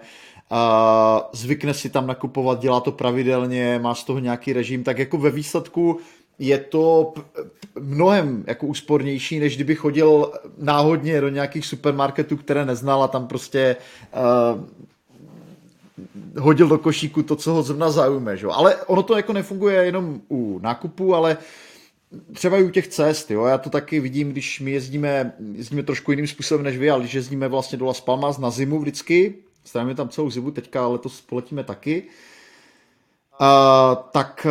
a zvykne si tam nakupovat, dělá to pravidelně, má z toho nějaký režim, tak jako ve výsledku je to mnohem jako úspornější, než kdyby chodil náhodně do nějakých supermarketů, které neznal a tam prostě uh, hodil do košíku to, co ho zrovna zaujme. Že? Ale ono to jako nefunguje jenom u nákupu, ale třeba i u těch cest, jo, já to taky vidím, když my jezdíme, jezdíme trošku jiným způsobem než vy, ale když jezdíme vlastně do Las Palmas na zimu vždycky, strávíme tam celou zimu, teďka letos poletíme taky, uh, tak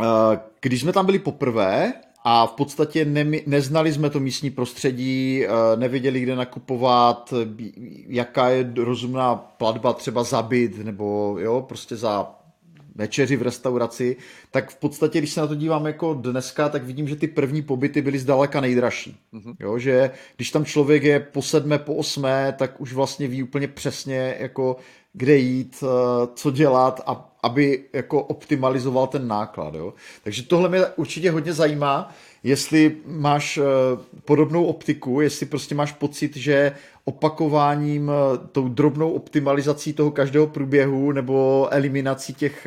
uh, když jsme tam byli poprvé a v podstatě ne, neznali jsme to místní prostředí, eh, nevěděli, kde nakupovat, jaká je rozumná platba třeba za byt, nebo jo, prostě za večeři v restauraci, tak v podstatě, když se na to dívám jako dneska, tak vidím, že ty první pobyty byly zdaleka nejdražší. Mm-hmm. Jo, že když tam člověk je po sedmé, po osmé, tak už vlastně ví úplně přesně, jako kde jít, eh, co dělat, a, aby jako optimalizoval ten náklad. Jo. Takže tohle mě určitě hodně zajímá, jestli máš eh, podobnou optiku, jestli prostě máš pocit, že opakováním, eh, tou drobnou optimalizací toho každého průběhu nebo eliminací těch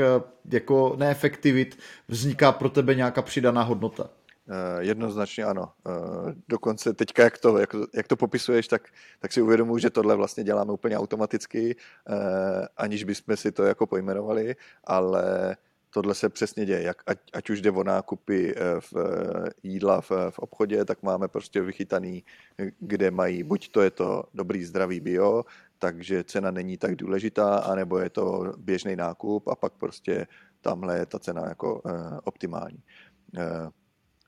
jako neefektivit vzniká pro tebe nějaká přidaná hodnota. Uh, jednoznačně ano. Uh, dokonce teďka, jak to, jak, jak to popisuješ, tak, tak si uvědomuji, že tohle vlastně děláme úplně automaticky, uh, aniž bychom si to jako pojmenovali, ale tohle se přesně děje. Jak, ať, ať už jde o nákupy v jídla v, v obchodě, tak máme prostě vychytaný, kde mají, buď to je to dobrý zdravý bio, takže cena není tak důležitá, anebo je to běžný nákup a pak prostě tamhle je ta cena jako optimální.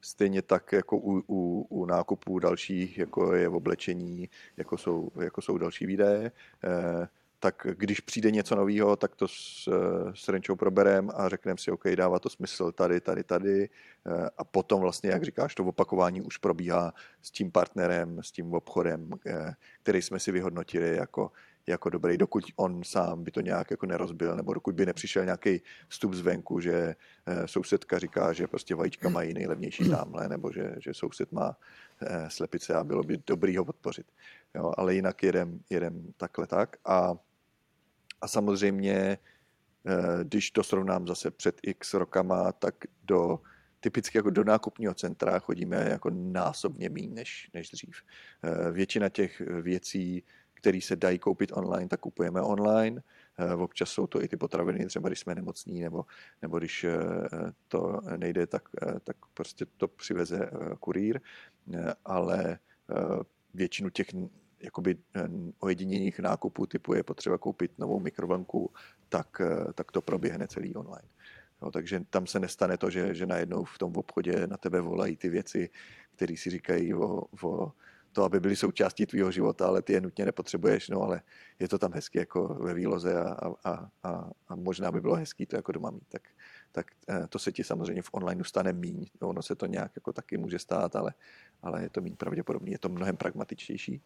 Stejně tak jako u, u, u nákupů dalších, jako je v oblečení, jako jsou, jako jsou další výdaje, eh, tak když přijde něco nového, tak to s, s Renčou proberem a řekneme si, OK, dává to smysl tady, tady, tady. Eh, a potom vlastně, jak říkáš, to opakování už probíhá s tím partnerem, s tím obchodem, eh, který jsme si vyhodnotili jako, jako dobrý, dokud on sám by to nějak jako nerozbil, nebo dokud by nepřišel nějaký vstup zvenku, že eh, sousedka říká, že prostě vajíčka mají nejlevnější tamhle, nebo že, že soused má eh, slepice a bylo by dobrý ho podpořit. Jo, ale jinak jedem, jedem takhle tak. A, a samozřejmě, eh, když to srovnám zase před x rokama, tak do typicky jako do nákupního centra chodíme jako násobně méně než, než dřív. Většina těch věcí který se dají koupit online, tak kupujeme online. Eh, občas jsou to i ty potraviny, třeba když jsme nemocní, nebo, nebo když eh, to nejde, tak, eh, tak prostě to přiveze kurýr, ale většinu těch jakoby ojediněných nákupů typu je potřeba koupit novou mikrovlnku, tak, tak to proběhne celý online. Jo, takže tam se nestane to, že, že najednou v tom obchodě na tebe volají ty věci, které si říkají o, o to, aby byly součástí tvýho života, ale ty je nutně nepotřebuješ, no ale je to tam hezky jako ve výloze a, a, a, a možná by bylo hezký to jako doma mít, tak, tak eh, to se ti samozřejmě v onlineu stane míň, no, ono se to nějak jako taky může stát, ale, ale je to méně pravděpodobný, je to mnohem pragmatičtější.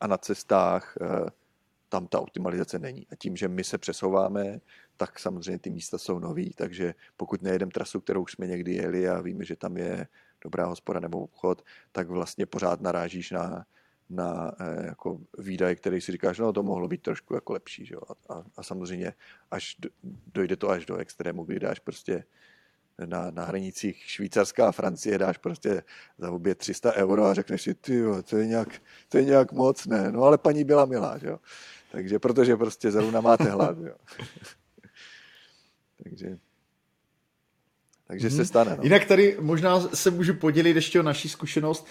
A na cestách eh, tam ta optimalizace není. A tím, že my se přesouváme, tak samozřejmě ty místa jsou nový, takže pokud nejedeme trasu, kterou jsme někdy jeli a víme, že tam je dobrá hospoda nebo obchod, tak vlastně pořád narážíš na, na eh, jako výdaje, který si říkáš, no to mohlo být trošku jako lepší. Že jo? A, a, a samozřejmě až do, dojde to až do extrému, kdy dáš prostě na, na hranicích Švýcarská a Francie dáš prostě za obě 300 euro a řekneš si, ty to je nějak, to je nějak moc, ne, no ale paní byla milá, že jo. Takže protože prostě zrovna máte hlad, jo. Takže takže hmm. se mhm. stane. No. Jinak tady možná se můžu podělit ještě o naší zkušenost,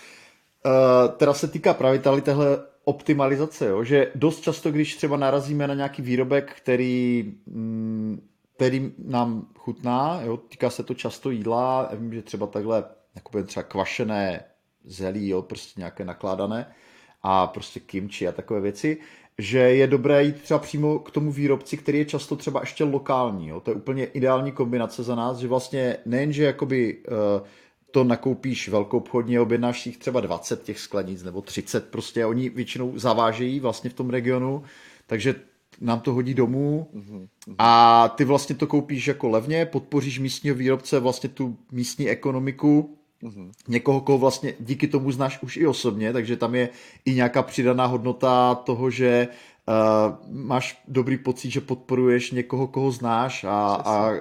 uh, která se týká právě tady téhle optimalizace, jo? že dost často, když třeba narazíme na nějaký výrobek, který, mm, který nám chutná, jo? týká se to často jídla, já vím, že třeba takhle jakoby třeba kvašené zelí, jo? prostě nějaké nakládané a prostě kimči a takové věci, že je dobré jít třeba přímo k tomu výrobci, který je často třeba ještě lokální. Jo? To je úplně ideální kombinace za nás, že vlastně nejenže jakoby uh, to nakoupíš velkou obchodně, objednáš jich třeba 20 těch sklenic nebo 30 prostě, oni většinou zavážejí vlastně v tom regionu, takže nám to hodí domů mm-hmm. a ty vlastně to koupíš jako levně, podpoříš místního výrobce, vlastně tu místní ekonomiku Mm-hmm. Někoho, koho vlastně díky tomu znáš už i osobně, takže tam je i nějaká přidaná hodnota toho, že uh, máš dobrý pocit, že podporuješ někoho, koho znáš a, a uh,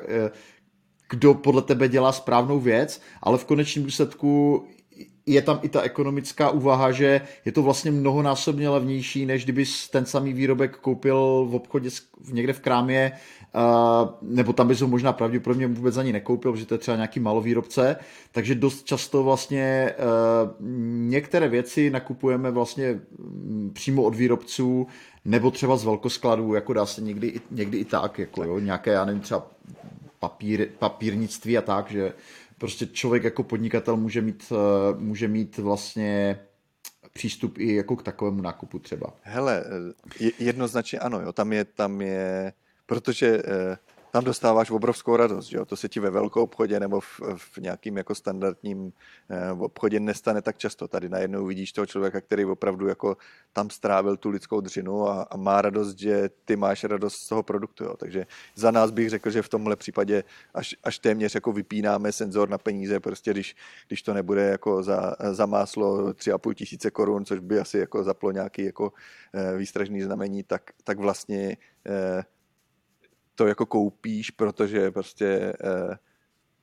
kdo podle tebe dělá správnou věc, ale v konečném důsledku je tam i ta ekonomická úvaha, že je to vlastně mnohonásobně levnější, než kdyby ten samý výrobek koupil v obchodě někde v krámě nebo tam bys ho možná pravděpodobně vůbec ani nekoupil, protože to je třeba nějaký malovýrobce, takže dost často vlastně některé věci nakupujeme vlastně mm, přímo od výrobců, nebo třeba z velkoskladů, jako dá se někdy, někdy i tak, jako jo, nějaké, já nevím, třeba papír, papírnictví a tak, že prostě člověk jako podnikatel může mít, může mít vlastně přístup i jako k takovému nákupu třeba. Hele, jednoznačně ano, jo. Tam je, tam je, protože tam dostáváš obrovskou radost, že jo? to se ti ve velkou obchodě nebo v, v nějakým jako standardním eh, obchodě nestane tak často. Tady najednou vidíš toho člověka, který opravdu jako tam strávil tu lidskou dřinu a, a má radost, že ty máš radost z toho produktu. Jo? Takže za nás bych řekl, že v tomhle případě až, až téměř jako vypínáme senzor na peníze, prostě když, když to nebude jako za, za máslo 3,5 tisíce korun, což by asi jako zaplo nějaký jako eh, výstražný znamení, tak, tak vlastně eh, to jako koupíš, protože prostě eh,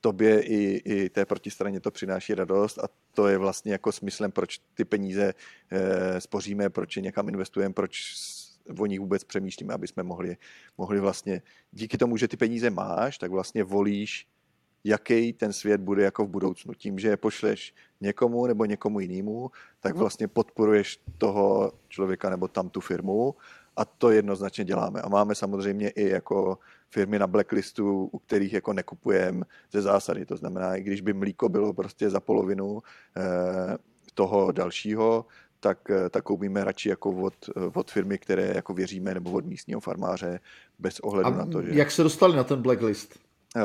tobě i, i té protistraně to přináší radost a to je vlastně jako smyslem, proč ty peníze eh, spoříme, proč je někam investujeme, proč o nich vůbec přemýšlíme, aby jsme mohli, mohli vlastně, díky tomu, že ty peníze máš, tak vlastně volíš, jaký ten svět bude jako v budoucnu. Tím, že je pošleš někomu nebo někomu jinému, tak vlastně podporuješ toho člověka nebo tam tu firmu a to jednoznačně děláme. A máme samozřejmě i jako firmy na blacklistu, u kterých jako nekupujeme ze zásady. To znamená, i když by mlíko bylo prostě za polovinu eh, toho dalšího, tak, eh, tak koupíme radši jako od, od firmy, které jako věříme, nebo od místního farmáře, bez ohledu A na to, že... jak se dostali na ten blacklist? Uh,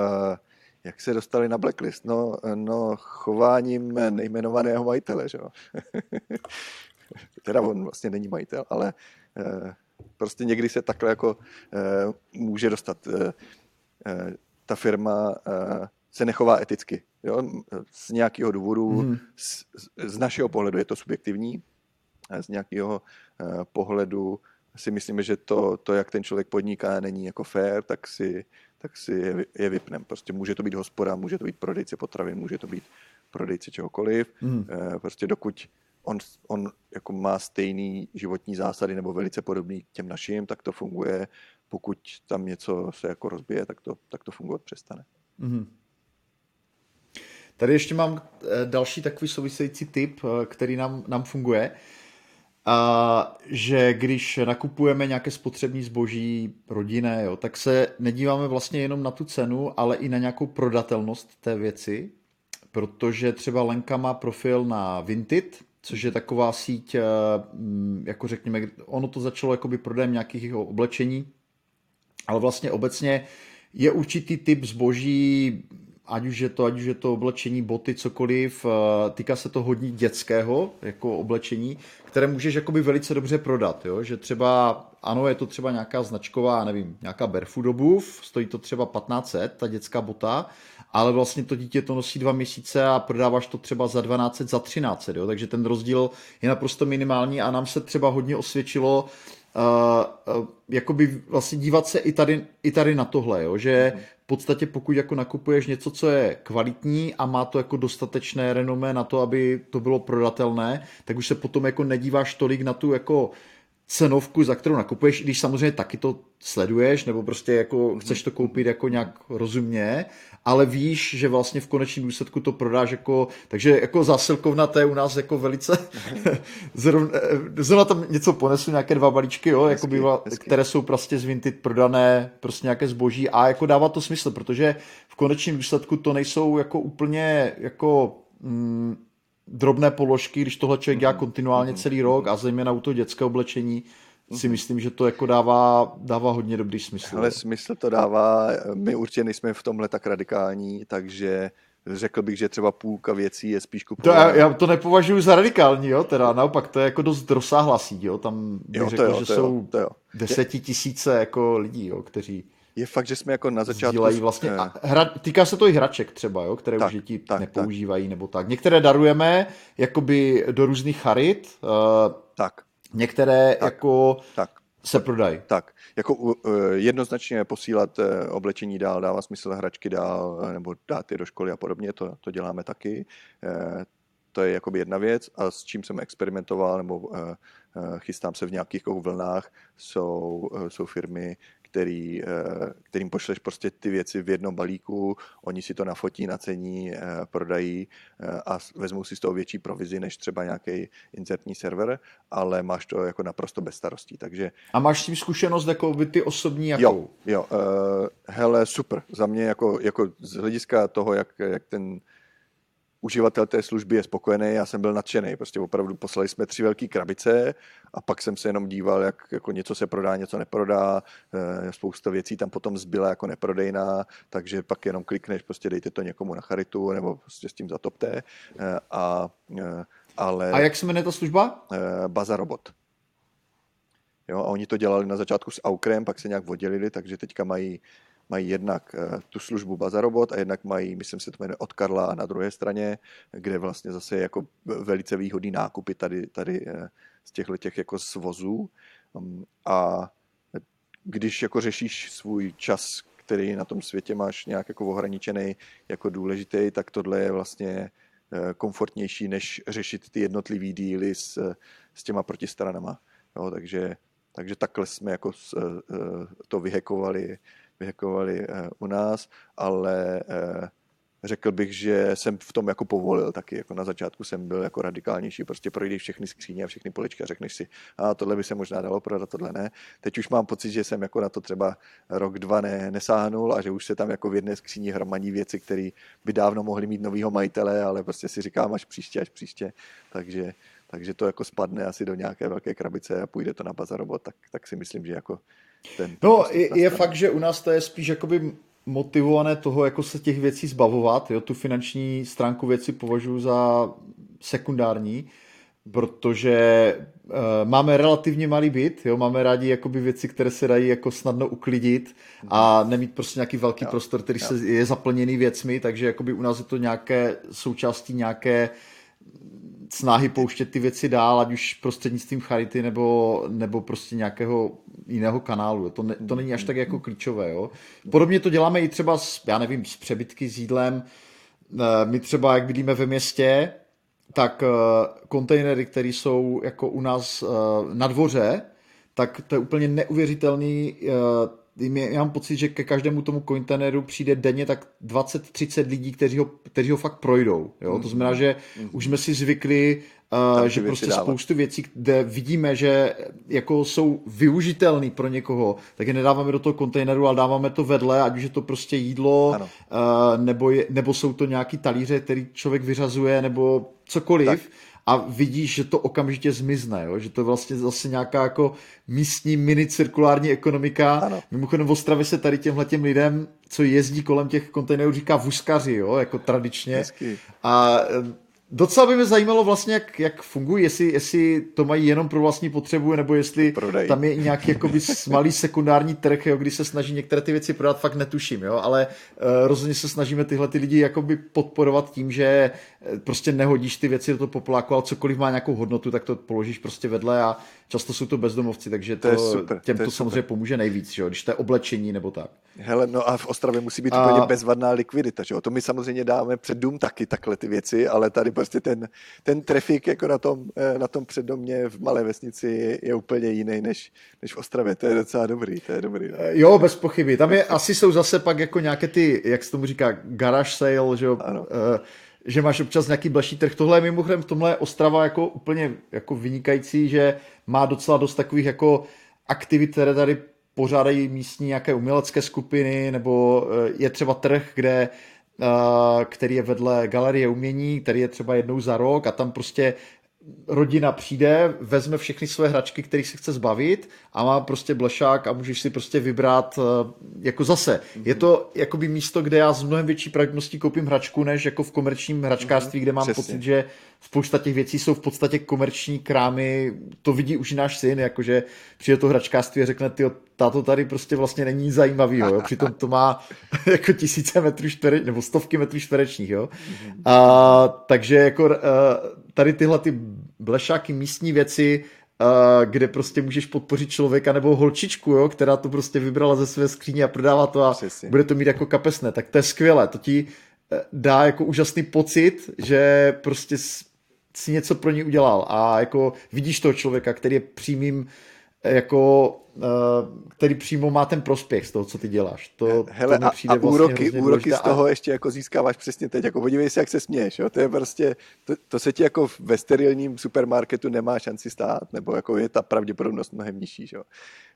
jak se dostali na blacklist? No, no chováním nejmenovaného majitele, že jo? teda on vlastně není majitel, ale uh, Prostě někdy se takhle jako uh, může dostat. Uh, uh, ta firma uh, se nechová eticky. Jo? Z nějakého důvodu, hmm. z, z našeho pohledu je to subjektivní, z nějakého uh, pohledu si myslíme, že to, to, jak ten člověk podniká, není jako fair, tak si, tak si je, je vypnem. Prostě může to být hospoda, může to být prodejce potravin, může to být prodejce čehokoliv. Hmm. Prostě dokud on, on jako má stejný životní zásady nebo velice podobný těm našim, tak to funguje. Pokud tam něco se jako rozbije, tak to, tak to fungovat přestane. Mm-hmm. Tady ještě mám eh, další takový související tip, eh, který nám, nám funguje. A že když nakupujeme nějaké spotřební zboží rodinné, jo, tak se nedíváme vlastně jenom na tu cenu, ale i na nějakou prodatelnost té věci, protože třeba Lenka má profil na Vinted, což je taková síť, eh, mm, jako řekněme, ono to začalo jakoby prodejem nějakých jeho oblečení, ale vlastně obecně je určitý typ zboží, ať už je to, ať už je to oblečení, boty, cokoliv, eh, týká se to hodně dětského jako oblečení, které můžeš jakoby velice dobře prodat, jo? že třeba, ano, je to třeba nějaká značková, nevím, nějaká barefoot obuv, stojí to třeba 1500, ta dětská bota, ale vlastně to dítě to nosí dva měsíce a prodáváš to třeba za 12, za 13, jo? takže ten rozdíl je naprosto minimální a nám se třeba hodně osvědčilo uh, uh, jakoby vlastně dívat se i tady, i tady na tohle, jo? že v podstatě pokud jako nakupuješ něco, co je kvalitní a má to jako dostatečné renomé na to, aby to bylo prodatelné, tak už se potom jako nedíváš tolik na tu jako cenovku, za kterou nakupuješ, když samozřejmě taky to sleduješ, nebo prostě jako chceš to koupit jako nějak rozumně, ale víš, že vlastně v konečném důsledku to prodáš jako, takže jako zásilkovna to je u nás jako velice, zrovna, zrovna tam něco ponesu, nějaké dva balíčky, jo, hezky, jako bývá, hezky. které jsou prostě z Vinted prodané, prostě nějaké zboží a jako dává to smysl, protože v konečném důsledku to nejsou jako úplně jako mm, drobné položky, když tohle člověk dělá mhm. kontinuálně celý mhm. rok a zejména u toho dětské oblečení, si mhm. myslím, že to jako dává, dává hodně dobrý smysl. Ale smysl to dává, my určitě nejsme v tomhle tak radikální, takže řekl bych, že třeba půlka věcí je spíš kupovat. To já, já to nepovažuji za radikální, jo, teda naopak to je jako dost rozsáhlá síť, jo, tam bych jo, řekl, jo, že jsou jo, to jo. desetitisíce jako lidí, jo, kteří je fakt, že jsme jako na začátku... vlastně, a hra, týká se to i hraček třeba, jo, které tak, už děti tak, nepoužívají tak. nebo tak. Některé darujeme jakoby do různých charit. Uh, tak. Některé tak, jako tak. se prodají. Tak, jako uh, jednoznačně posílat uh, oblečení dál dává smysl hračky dál, uh, nebo dát je do školy a podobně, to, to děláme taky. Uh, to je jakoby jedna věc a s čím jsem experimentoval nebo uh, chystám se v nějakých jako vlnách, jsou, jsou firmy, který, kterým pošleš prostě ty věci v jednom balíku, oni si to nafotí, nacení, prodají a vezmou si z toho větší provizi než třeba nějaký insertní server, ale máš to jako naprosto bez starostí. Takže... A máš s tím zkušenost jako by ty osobní jakou? Jo, jo. Uh, hele, super. Za mě jako, jako z hlediska toho, jak, jak ten uživatel té služby je spokojený, já jsem byl nadšený. Prostě opravdu poslali jsme tři velké krabice a pak jsem se jenom díval, jak jako něco se prodá, něco neprodá. Eh, spousta věcí tam potom zbyla jako neprodejná, takže pak jenom klikneš, prostě dejte to někomu na charitu nebo prostě s tím zatopte. Eh, a, eh, ale... A jak se jmenuje ta služba? Baza Robot. Jo, a oni to dělali na začátku s Aukrem, pak se nějak oddělili, takže teďka mají mají jednak eh, tu službu Bazarobot a jednak mají, myslím si, to jmenuje od Karla na druhé straně, kde vlastně zase je jako velice výhodný nákupy tady, tady eh, z těchto těch jako svozů. Um, a když jako řešíš svůj čas, který na tom světě máš nějak jako ohraničený jako důležitý, tak tohle je vlastně eh, komfortnější, než řešit ty jednotlivý díly s, s těma protistranama. Jo, takže, takže takhle jsme jako to vyhekovali vyhekovali eh, u nás, ale eh, řekl bych, že jsem v tom jako povolil taky. Jako na začátku jsem byl jako radikálnější, prostě projdeš všechny skříně a všechny poličky a řekneš si, a tohle by se možná dalo prodat, tohle ne. Teď už mám pocit, že jsem jako na to třeba rok, dva ne, nesáhnul a že už se tam jako v jedné skříni hromadí věci, které by dávno mohly mít novýho majitele, ale prostě si říkám až příště, až příště. Takže, takže to jako spadne asi do nějaké velké krabice a půjde to na bazarobot, tak, tak si myslím, že jako ten, no, je, je fakt, že u nás to je spíš jakoby motivované toho, jako se těch věcí zbavovat. Jo? Tu finanční stránku věci považuji za sekundární, protože uh, máme relativně malý byt, jo? máme rádi jakoby věci, které se dají jako snadno uklidit a nemít prostě nějaký velký jo, prostor, který jo. se je zaplněný věcmi, takže jakoby u nás je to nějaké součástí nějaké snahy pouštět ty věci dál, ať už prostřednictvím charity nebo, nebo prostě nějakého jiného kanálu. To, ne, to není až tak jako klíčové. Jo. Podobně to děláme i třeba s, já nevím, s přebytky s jídlem. Eh, my třeba, jak bydlíme ve městě, tak eh, kontejnery, které jsou jako u nás eh, na dvoře, tak to je úplně neuvěřitelný já mám pocit, že ke každému tomu kontejneru přijde denně tak 20-30 lidí, kteří ho, kteří ho fakt projdou. Jo? Mm-hmm. To znamená, že mm-hmm. už jsme si zvykli, uh, že prostě dávat. spoustu věcí, kde vidíme, že jako jsou využitelný pro někoho, tak je nedáváme do toho kontejneru, ale dáváme to vedle, ať už je to prostě jídlo, uh, nebo, je, nebo jsou to nějaký talíře, který člověk vyřazuje, nebo cokoliv. Tak a vidíš, že to okamžitě zmizne, jo? že to je vlastně zase nějaká jako místní mini cirkulární ekonomika. Ano. Mimochodem v Ostravě se tady těmhle těm lidem, co jezdí kolem těch kontejnerů, říká vuskaři, jo? jako tradičně. Hezky. A Docela by mě zajímalo vlastně, jak, jak fungují, jestli, jestli to mají jenom pro vlastní potřebu, nebo jestli Prodej. tam je nějaký jakoby malý sekundární trh, jo, kdy se snaží některé ty věci prodat, fakt netuším, jo, ale uh, rozhodně se snažíme tyhle ty lidi jakoby podporovat tím, že eh, prostě nehodíš ty věci do toho popláku, ale cokoliv má nějakou hodnotu, tak to položíš prostě vedle a často jsou to bezdomovci, takže to, to, super, těm to, to samozřejmě super. pomůže nejvíc, že jo, když to je oblečení nebo tak. Hele, no a v Ostravě musí být a... úplně bezvadná likvidita, že jo? To my samozřejmě dáme před dům taky takhle ty věci, ale tady prostě ten, ten trafik jako na tom, eh, na tom předdomě v malé vesnici je, je úplně jiný než, než v Ostravě. To je docela dobrý, to je dobrý. No. Eh, jo, bez pochyby. Tam je, asi jsou zase pak jako nějaké ty, jak se tomu říká, garage sale, že jo? Ano. Uh, že máš občas nějaký blžší trh. Tohle je mimochodem v tomhle Ostrava jako úplně jako vynikající, že má docela dost takových jako aktivit, které tady pořádají místní nějaké umělecké skupiny, nebo eh, je třeba trh, kde eh, který je vedle galerie umění, který je třeba jednou za rok a tam prostě rodina přijde, vezme všechny své hračky, kterých se chce zbavit a má prostě blešák a můžeš si prostě vybrat eh, jako zase. Mm-hmm. Je to jakoby místo, kde já s mnohem větší pravděpodobností koupím hračku, než jako v komerčním hračkářství, mm-hmm. kde mám Přesně. pocit, že spousta těch věcí jsou v podstatě komerční krámy, to vidí už i náš syn, jakože přijde to hračkářství a řekne, ty táto tady prostě vlastně není zajímavý, jo? přitom to má jako tisíce metrů čtverečních, nebo stovky metrů čtverečních, jo. Mm-hmm. A, takže jako tady tyhle ty blešáky, místní věci, kde prostě můžeš podpořit člověka nebo holčičku, jo, která to prostě vybrala ze své skříně a prodává to a Přesně. bude to mít jako kapesné, tak to je skvělé, to ti e, dá jako úžasný pocit, že prostě si něco pro ní udělal. A jako vidíš toho člověka, který je přímým jako, který přímo má ten prospěch z toho, co ty děláš. To, Hele, to a, a vlastně úroky, úroky z toho a... ještě jako získáváš přesně teď. Jako podívej se, jak se směješ. Jo? To je prostě, to, to, se ti jako ve sterilním supermarketu nemá šanci stát, nebo jako je ta pravděpodobnost mnohem nižší. Jo?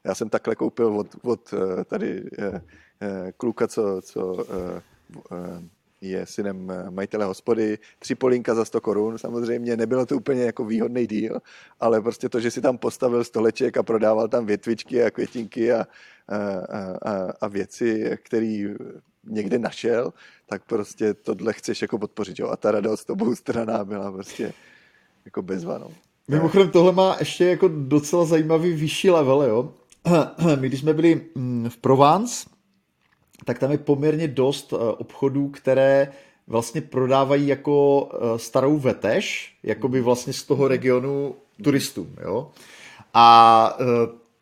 Já jsem takhle koupil od, od tady eh, eh, kluka, co, co eh, je synem eh, majitele hospody, tři polínka za 100 korun, samozřejmě nebylo to úplně jako výhodný díl, ale prostě to, že si tam postavil stoleček a prodával tam větvičky a květinky a, a, a, a věci, které někde našel, tak prostě tohle chceš jako podpořit, jo? A ta radost obou straná byla prostě jako bezvanou. Mimochodem tohle má ještě jako docela zajímavý vyšší level, jo. My když jsme byli mm, v Provence, tak tam je poměrně dost eh, obchodů, které vlastně prodávají jako eh, starou vetež, jako by vlastně z toho regionu turistům, jo. A eh,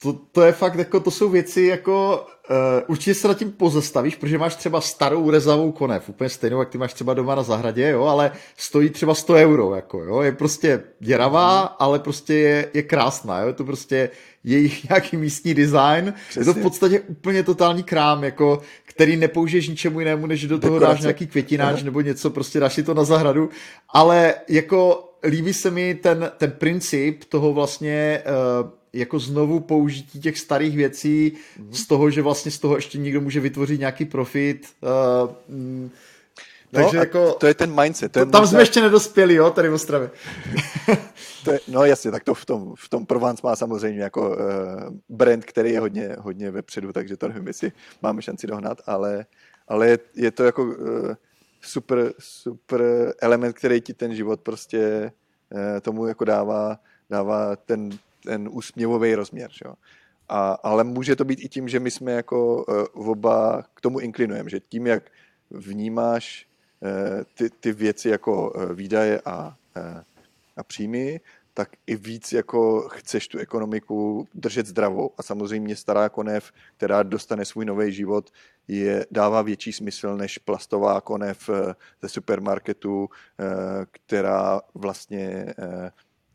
to, to je fakt, jako to jsou věci, jako uh, určitě se nad tím pozastavíš, protože máš třeba starou rezavou konev, úplně stejnou, jak ty máš třeba doma na zahradě, jo, ale stojí třeba 100 euro, jako, jo, je prostě děravá, ale prostě je, je krásná, jo, je to prostě jejich nějaký místní design, Přesně. je to v podstatě úplně totální krám, jako, který nepoužiješ ničemu jinému, než do toho Dekorace. dáš nějaký květináč nebo něco, prostě dáš si to na zahradu, ale jako líbí se mi ten, ten princip toho vlastně uh, jako znovu použití těch starých věcí mm-hmm. z toho, že vlastně z toho ještě někdo může vytvořit nějaký profit. Uh, mm, No, Takže jako, to je ten mindset. To je tam možná... jsme ještě nedospěli, jo, tady v Ostravě. to je, no jasně, tak to v tom, v tom Provence má samozřejmě jako uh, brand, který je hodně, hodně vepředu, takže to nevím, jestli máme šanci dohnat, ale, ale je, je to jako uh, super, super element, který ti ten život prostě uh, tomu jako dává, dává ten, ten úsměvový rozměr. Že? A, ale může to být i tím, že my jsme jako uh, oba k tomu inklinujeme, že tím, jak vnímáš uh, ty, ty věci jako uh, výdaje a, uh, a příjmy, tak i víc jako chceš tu ekonomiku držet zdravou. A samozřejmě stará konev, která dostane svůj nový život, je, dává větší smysl než plastová konev ze supermarketu, která vlastně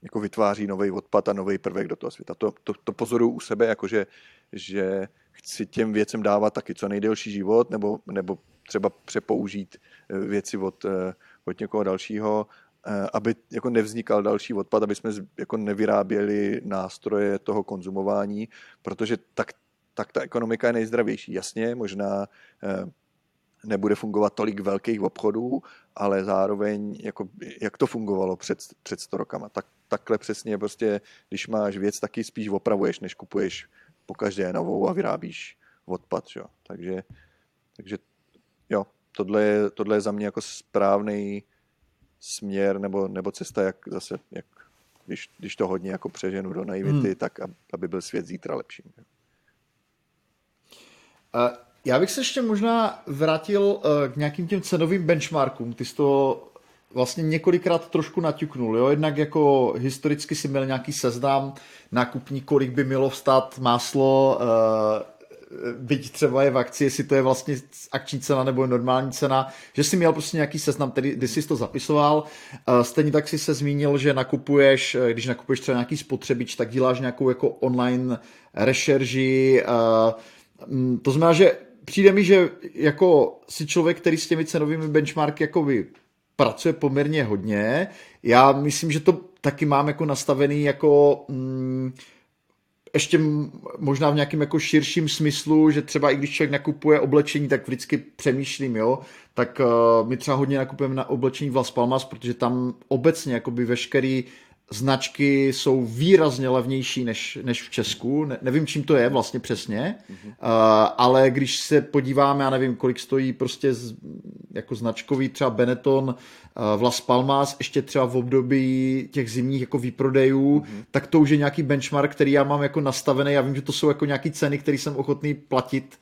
jako vytváří nový odpad a nový prvek do toho světa. To, to, to pozoruju u sebe, jakože že chci těm věcem dávat taky co nejdelší život, nebo, nebo třeba přepoužít eh, věci od, eh, od někoho dalšího, eh, aby jako nevznikal další odpad, aby jsme jako nevyráběli nástroje toho konzumování, protože tak, tak ta ekonomika je nejzdravější. Jasně, možná nebude fungovat tolik velkých obchodů, ale zároveň, jako, jak to fungovalo před, před 100 rokama, tak takhle přesně prostě, když máš věc, taky spíš opravuješ, než kupuješ po každé novou a vyrábíš odpad, jo. Takže, takže jo, tohle je, tohle je za mě jako správný směr nebo, nebo cesta, jak zase, jak, když, když to hodně jako přeženu do naivity, hmm. tak aby byl svět zítra lepší. A já bych se ještě možná vrátil eh, k nějakým těm cenovým benchmarkům. Ty jsi to vlastně několikrát trošku naťuknul. Jo? Jednak jako historicky si měl nějaký seznam nákupní, kolik by mělo vstát máslo, uh, byť třeba je v akci, jestli to je vlastně akční cena nebo normální cena, že si měl prostě nějaký seznam, který, kdy jsi to zapisoval. Uh, stejně tak si se zmínil, že nakupuješ, eh, když nakupuješ třeba nějaký spotřebič, tak děláš nějakou jako online rešerži. Uh, to znamená, že přijde mi, že jako si člověk, který s těmi cenovými benchmarky jakoby pracuje poměrně hodně. Já myslím, že to taky mám jako nastavený jako mm, ještě možná v nějakém jako širším smyslu, že třeba i když člověk nakupuje oblečení, tak vždycky přemýšlím, jo, tak uh, my třeba hodně nakupujeme na oblečení v Las Palmas, protože tam obecně jakoby veškerý značky jsou výrazně levnější než, než v Česku. Ne, nevím, čím to je vlastně přesně, mm-hmm. uh, ale když se podíváme, já nevím, kolik stojí prostě z, jako značkový třeba Benetton uh, v Las Palmas, ještě třeba v období těch zimních jako výprodejů, mm-hmm. tak to už je nějaký benchmark, který já mám jako nastavený. Já vím, že to jsou jako nějaký ceny, které jsem ochotný platit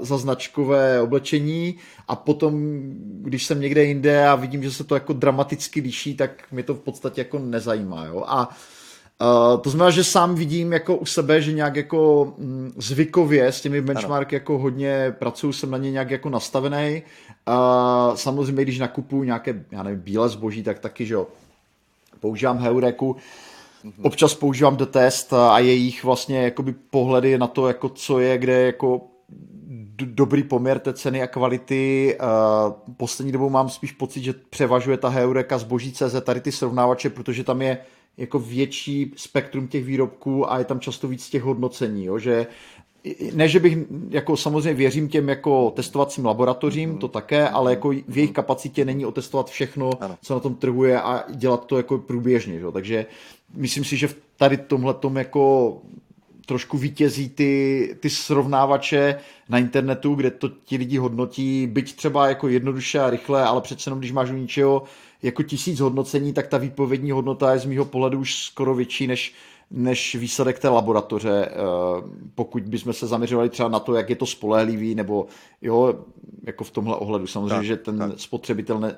za značkové oblečení a potom, když jsem někde jinde a vidím, že se to jako dramaticky liší, tak mě to v podstatě jako nezajímá. Jo? A Uh, to znamená, že sám vidím jako u sebe, že nějak jako mm, zvykově s těmi benchmarky ano. jako hodně pracuju, jsem na ně nějak jako nastavený. Uh, samozřejmě, když nakupuju nějaké, já nevím, bílé zboží, tak taky, že jo, používám Heureku. občas používám The Test a jejich vlastně jakoby pohledy na to, jako co je, kde jako dobrý poměr té ceny a kvality. Poslední dobou mám spíš pocit, že převažuje ta Heureka zboží CZ, tady ty srovnávače, protože tam je jako větší spektrum těch výrobků a je tam často víc těch hodnocení, jo, že ne, že bych, jako samozřejmě věřím těm jako testovacím laboratořím, mm to také, ale jako v jejich kapacitě není otestovat všechno, ano. co na tom trhu je a dělat to jako průběžně, že? takže myslím si, že v tady tomhle tom jako trošku vítězí ty, ty srovnávače na internetu, kde to ti lidi hodnotí, byť třeba jako jednoduše a rychle, ale přece jenom, když máš u ničeho jako tisíc hodnocení, tak ta výpovědní hodnota je z mýho pohledu už skoro větší než, než výsledek té laboratoře, eh, pokud bychom se zaměřovali třeba na to, jak je to spolehlivý, nebo jo, jako v tomhle ohledu. Samozřejmě, tak, že ten tak. spotřebitel ne,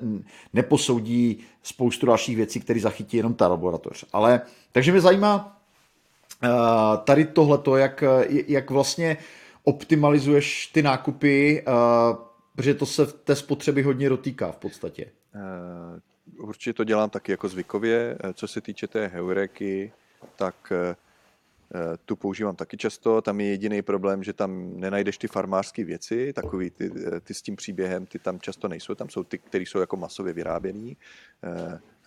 neposoudí spoustu dalších věcí, které zachytí jenom ta laboratoř. Ale, takže mě zajímá tady tohleto, jak, jak vlastně optimalizuješ ty nákupy, eh, protože to se v té spotřeby hodně dotýká v podstatě. Určitě to dělám taky jako zvykově. Co se týče té heureky, tak eh, eh, tu používám taky často. Tam je jediný problém, že tam nenajdeš ty farmářské věci, takový ty, eh, ty s tím příběhem, ty tam často nejsou. Tam jsou ty, které jsou jako masově vyráběný.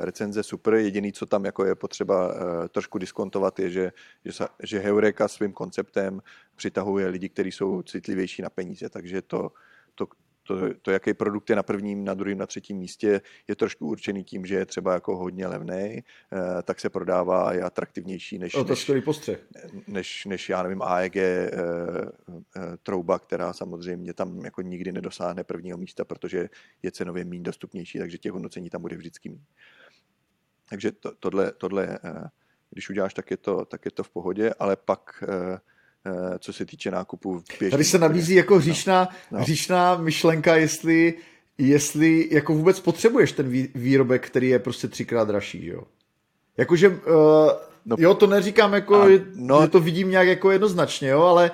Recenze super, jediný, co tam jako je potřeba trošku diskontovat, je, že, že, že Heureka svým konceptem přitahuje lidi, kteří jsou citlivější na peníze, takže to, to, to, to, jaký produkt je na prvním, na druhém, na třetím místě, je trošku určený tím, že je třeba jako hodně levný, eh, tak se prodává a je atraktivnější než, o, to než, postřeh. než, než, já nevím, AEG eh, eh, trouba, která samozřejmě tam jako nikdy nedosáhne prvního místa, protože je cenově méně dostupnější, takže těch hodnocení tam bude vždycky méně. Takže to, tohle, tohle když uděláš, tak je, to, tak je to v pohodě, ale pak Eh, co se týče nákupu. Tady se nabízí jako no, hříšná, no, no. hříšná myšlenka, jestli, jestli jako vůbec potřebuješ ten výrobek, který je prostě třikrát dražší, jo? Jakože, uh, no, jo, to neříkám jako, a, no, že to vidím nějak jako jednoznačně, jo, ale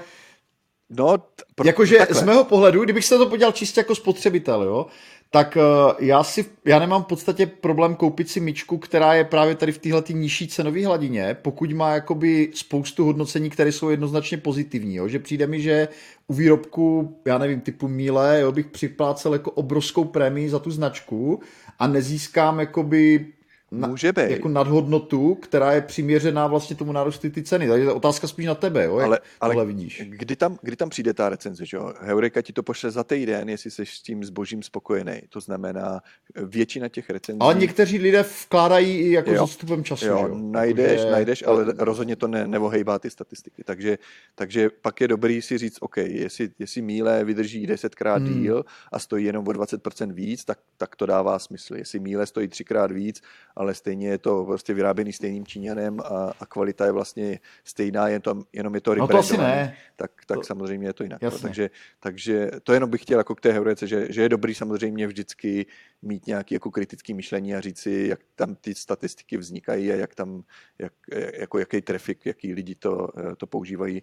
No, pro, jakože z mého pohledu, kdybych se to podělal čistě jako spotřebitel, jo, tak uh, já, si, já nemám v podstatě problém koupit si myčku, která je právě tady v téhle nižší cenové hladině, pokud má jakoby spoustu hodnocení, které jsou jednoznačně pozitivní. Jo? Že přijde mi, že u výrobku, já nevím, typu Míle, jo, bych připlácel jako obrovskou prémii za tu značku a nezískám jakoby na, Může být. jako nadhodnotu, která je přiměřená vlastně tomu nárůstu ty ceny. Takže je otázka spíš na tebe, jo? Ale, ale vidíš. Kdy tam, kdy tam přijde ta recenze? Že jo? Heureka ti to pošle za týden, jestli jsi s tím zbožím spokojený. To znamená většina těch recenzí. Ale někteří lidé vkládají i jako jo. zastupem času. Jo, že jo? Najdeš, Takže... najdeš, ale rozhodně to ne, nevohejbá ty statistiky. Takže, takže pak je dobrý si říct, OK, jestli, jestli míle vydrží desetkrát hmm. díl a stojí jenom o 20% víc, tak, tak to dává smysl. Jestli míle stojí třikrát víc ale stejně je to prostě vyráběný stejným Číňanem a, a kvalita je vlastně stejná, jen to, jenom je to No to asi ne. Tak, tak to... samozřejmě je to jinak. No. Takže, takže to jenom bych chtěl jako k té heurece, že, že je dobrý samozřejmě vždycky mít nějaký jako kritický myšlení a říct si, jak tam ty statistiky vznikají a jak tam, jak, jako jaký trafik, jaký lidi to, to používají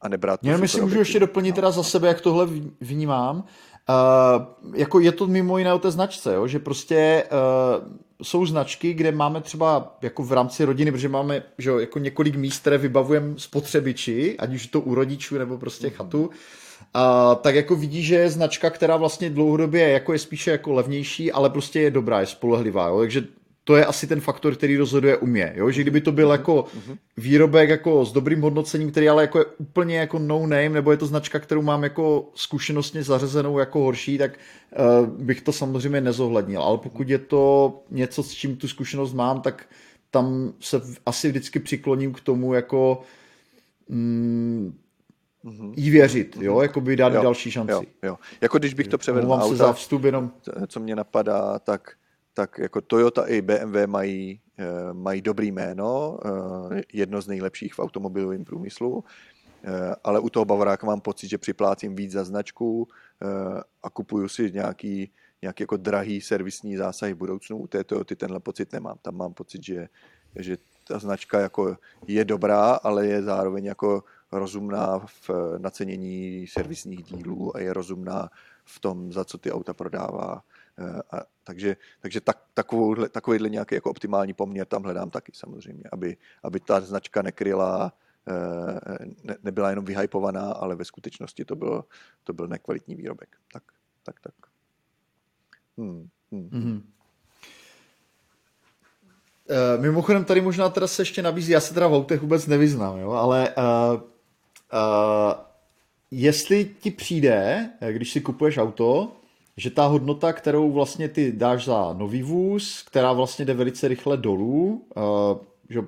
a nebrát to. Jenom si můžu ještě doplnit no. teda za sebe, jak tohle vnímám. Uh, jako je to mimo jiné o té značce, jo? že prostě uh, jsou značky, kde máme třeba jako v rámci rodiny, protože máme že jo, jako několik míst, které vybavujeme spotřebiči, ať už to u rodičů nebo prostě mm-hmm. chatu, a, tak jako vidí, že je značka, která vlastně dlouhodobě jako je spíše jako levnější, ale prostě je dobrá, je spolehlivá. Jo? Takže to je asi ten faktor, který rozhoduje u mě, jo? že kdyby to byl mhm, jako mhm. výrobek jako s dobrým hodnocením, který ale jako je úplně jako no name, nebo je to značka, kterou mám jako zkušenostně zařazenou jako horší, tak uh, bych to samozřejmě nezohlednil, ale pokud je to něco, s čím tu zkušenost mám, tak tam se asi vždycky přikloním k tomu jako mm, jí věřit, jo, jako by dát jo, další šanci. Jo, jo. Jako když bych to převedl na auta, se za vstup jenom... co mě napadá, tak tak jako Toyota i BMW mají, eh, mají dobrý jméno, eh, jedno z nejlepších v automobilovém průmyslu, eh, ale u toho Bavoráka mám pocit, že připlácím víc za značku a kupuju si nějaký, nějaký jako drahý servisní zásahy v budoucnu. U té Toyoty tenhle pocit nemám. Tam mám pocit, že, že ta značka jako je dobrá, ale je zároveň jako rozumná v nacenění servisních dílů a je rozumná v tom, za co ty auta prodává A, takže takže tak, takovouhle, takovýhle nějaký jako optimální poměr tam hledám taky samozřejmě, aby, aby ta značka nekryla ne, nebyla jenom vyhypovaná, ale ve skutečnosti to byl, to byl nekvalitní výrobek. Tak, tak, tak. Hmm, hmm. Mm-hmm. Uh, mimochodem tady možná teda se ještě nabízí, já se teda v autech vůbec nevyznám, jo, ale uh, uh, jestli ti přijde, když si kupuješ auto, že ta hodnota, kterou vlastně ty dáš za nový vůz, která vlastně jde velice rychle dolů, uh, že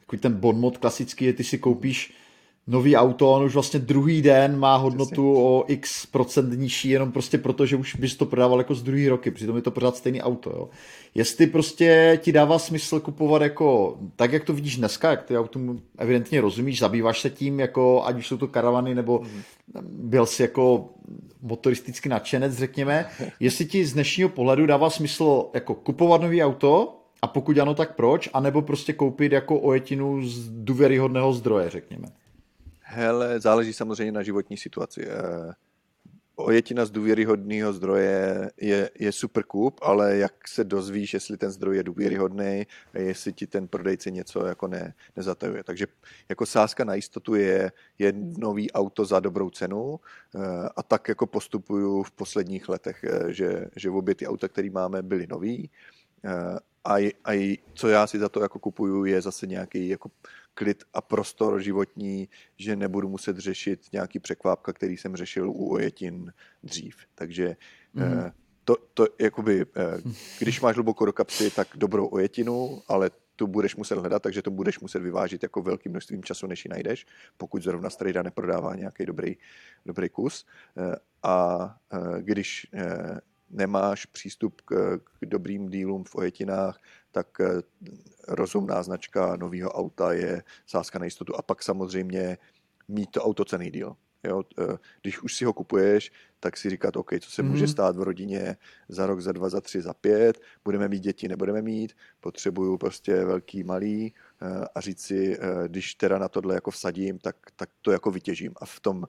takový ten bonmot klasický je, ty si koupíš nový auto, on už vlastně druhý den má hodnotu Přesně. o x procent nižší, jenom prostě proto, že už bys to prodával jako z druhý roky, přitom je to pořád stejný auto. Jo. Jestli prostě ti dává smysl kupovat jako, tak jak to vidíš dneska, jak ty auto evidentně rozumíš, zabýváš se tím, jako ať už jsou to karavany, nebo mm. byl jsi jako motoristicky nadšenec, řekněme, jestli ti z dnešního pohledu dává smysl jako kupovat nový auto, a pokud ano, tak proč? A nebo prostě koupit jako ojetinu z důvěryhodného zdroje, řekněme. Hele, záleží samozřejmě na životní situaci. Eh, ojetina z důvěryhodného zdroje je, je super kup, ale jak se dozvíš, jestli ten zdroj je důvěryhodný, jestli ti ten prodejce něco jako ne, nezatajuje. Takže jako sázka na jistotu je, je nový auto za dobrou cenu eh, a tak jako postupuju v posledních letech, eh, že, že obě ty auta, které máme, byly nový a, a co já si za to jako kupuju, je zase nějaký jako klid a prostor životní, že nebudu muset řešit nějaký překvápka, který jsem řešil u ojetin dřív. Takže mm. to, to jakoby, eh, když máš hluboko do kapsy, tak dobrou ojetinu, ale tu budeš muset hledat, takže to budeš muset vyvážit jako velkým množstvím času, než ji najdeš, pokud zrovna strejda neprodává nějaký dobrý, dobrý kus. Eh, a když nemáš přístup k, k dobrým dílům v ojetinách, tak eh, rozumná značka nového auta je sázka na jistotu. A pak samozřejmě mít to auto cený díl. Jo, eh, když už si ho kupuješ, tak si říkat, OK, co se mm. může stát v rodině za rok, za dva, za tři, za pět, budeme mít děti, nebudeme mít, potřebuju prostě velký, malý eh, a říct si, když teda na tohle jako vsadím, tak, tak to jako vytěžím. A v tom,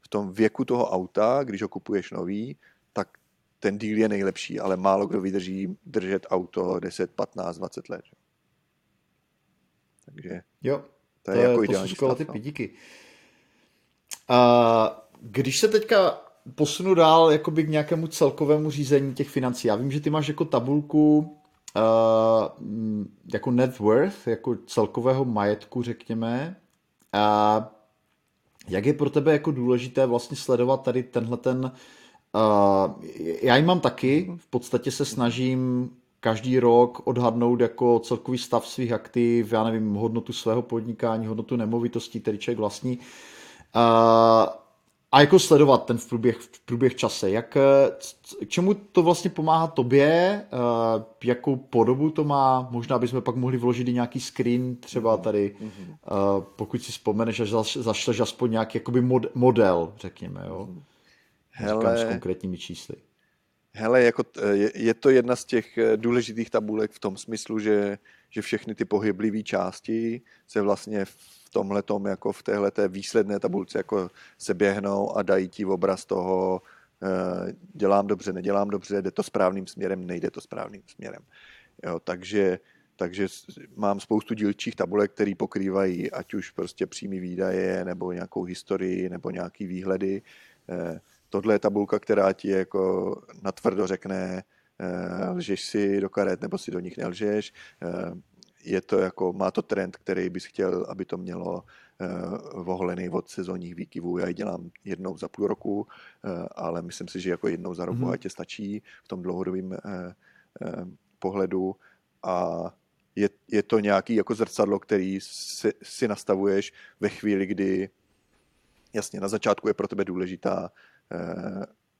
v tom věku toho auta, když ho kupuješ nový, ten díl je nejlepší, ale málo kdo vydrží držet auto 10, 15, 20 let. Takže jo, to je, to jako je ideální to jsou ty no. díky. A když se teďka posunu dál jakoby k nějakému celkovému řízení těch financí. Já vím, že ty máš jako tabulku uh, jako net worth, jako celkového majetku, řekněme. A jak je pro tebe jako důležité vlastně sledovat tady tenhle ten Uh, já ji mám taky, v podstatě se snažím každý rok odhadnout jako celkový stav svých aktiv, já nevím, hodnotu svého podnikání, hodnotu nemovitostí, který člověk vlastní. A jako sledovat ten v průběh, v průběh čase. Jak, k čemu to vlastně pomáhá tobě, jakou podobu to má, možná bychom pak mohli vložit i nějaký screen třeba tady, uh, pokud si vzpomeneš, že zašleš aspoň nějaký jakoby mod, model, řekněme. Jo. Hele, s konkrétními čísly. Hele, jako je, je to jedna z těch eh, důležitých tabulek v tom smyslu, že, že všechny ty pohyblivé části se vlastně v tomhle jako v téhle výsledné tabulce jako se běhnou a dají ti obraz toho, eh, dělám dobře, nedělám dobře, jde to správným směrem, nejde to správným směrem. Jo, takže, takže mám spoustu dílčích tabulek, které pokrývají ať už prostě přímý výdaje, nebo nějakou historii, nebo nějaký výhledy. Eh, tohle je tabulka, která ti jako natvrdo řekne, eh, lžeš si do karet nebo si do nich nelžeš. Eh, je to jako, má to trend, který bys chtěl, aby to mělo eh, vohlený od sezónních výkyvů. Já ji dělám jednou za půl roku, ale myslím si, že jako jednou za rok mm-hmm. tě stačí v tom dlouhodobém pohledu a je, je to nějaký jako zrcadlo, který si, si nastavuješ ve chvíli, kdy jasně na začátku je pro tebe důležitá Eh,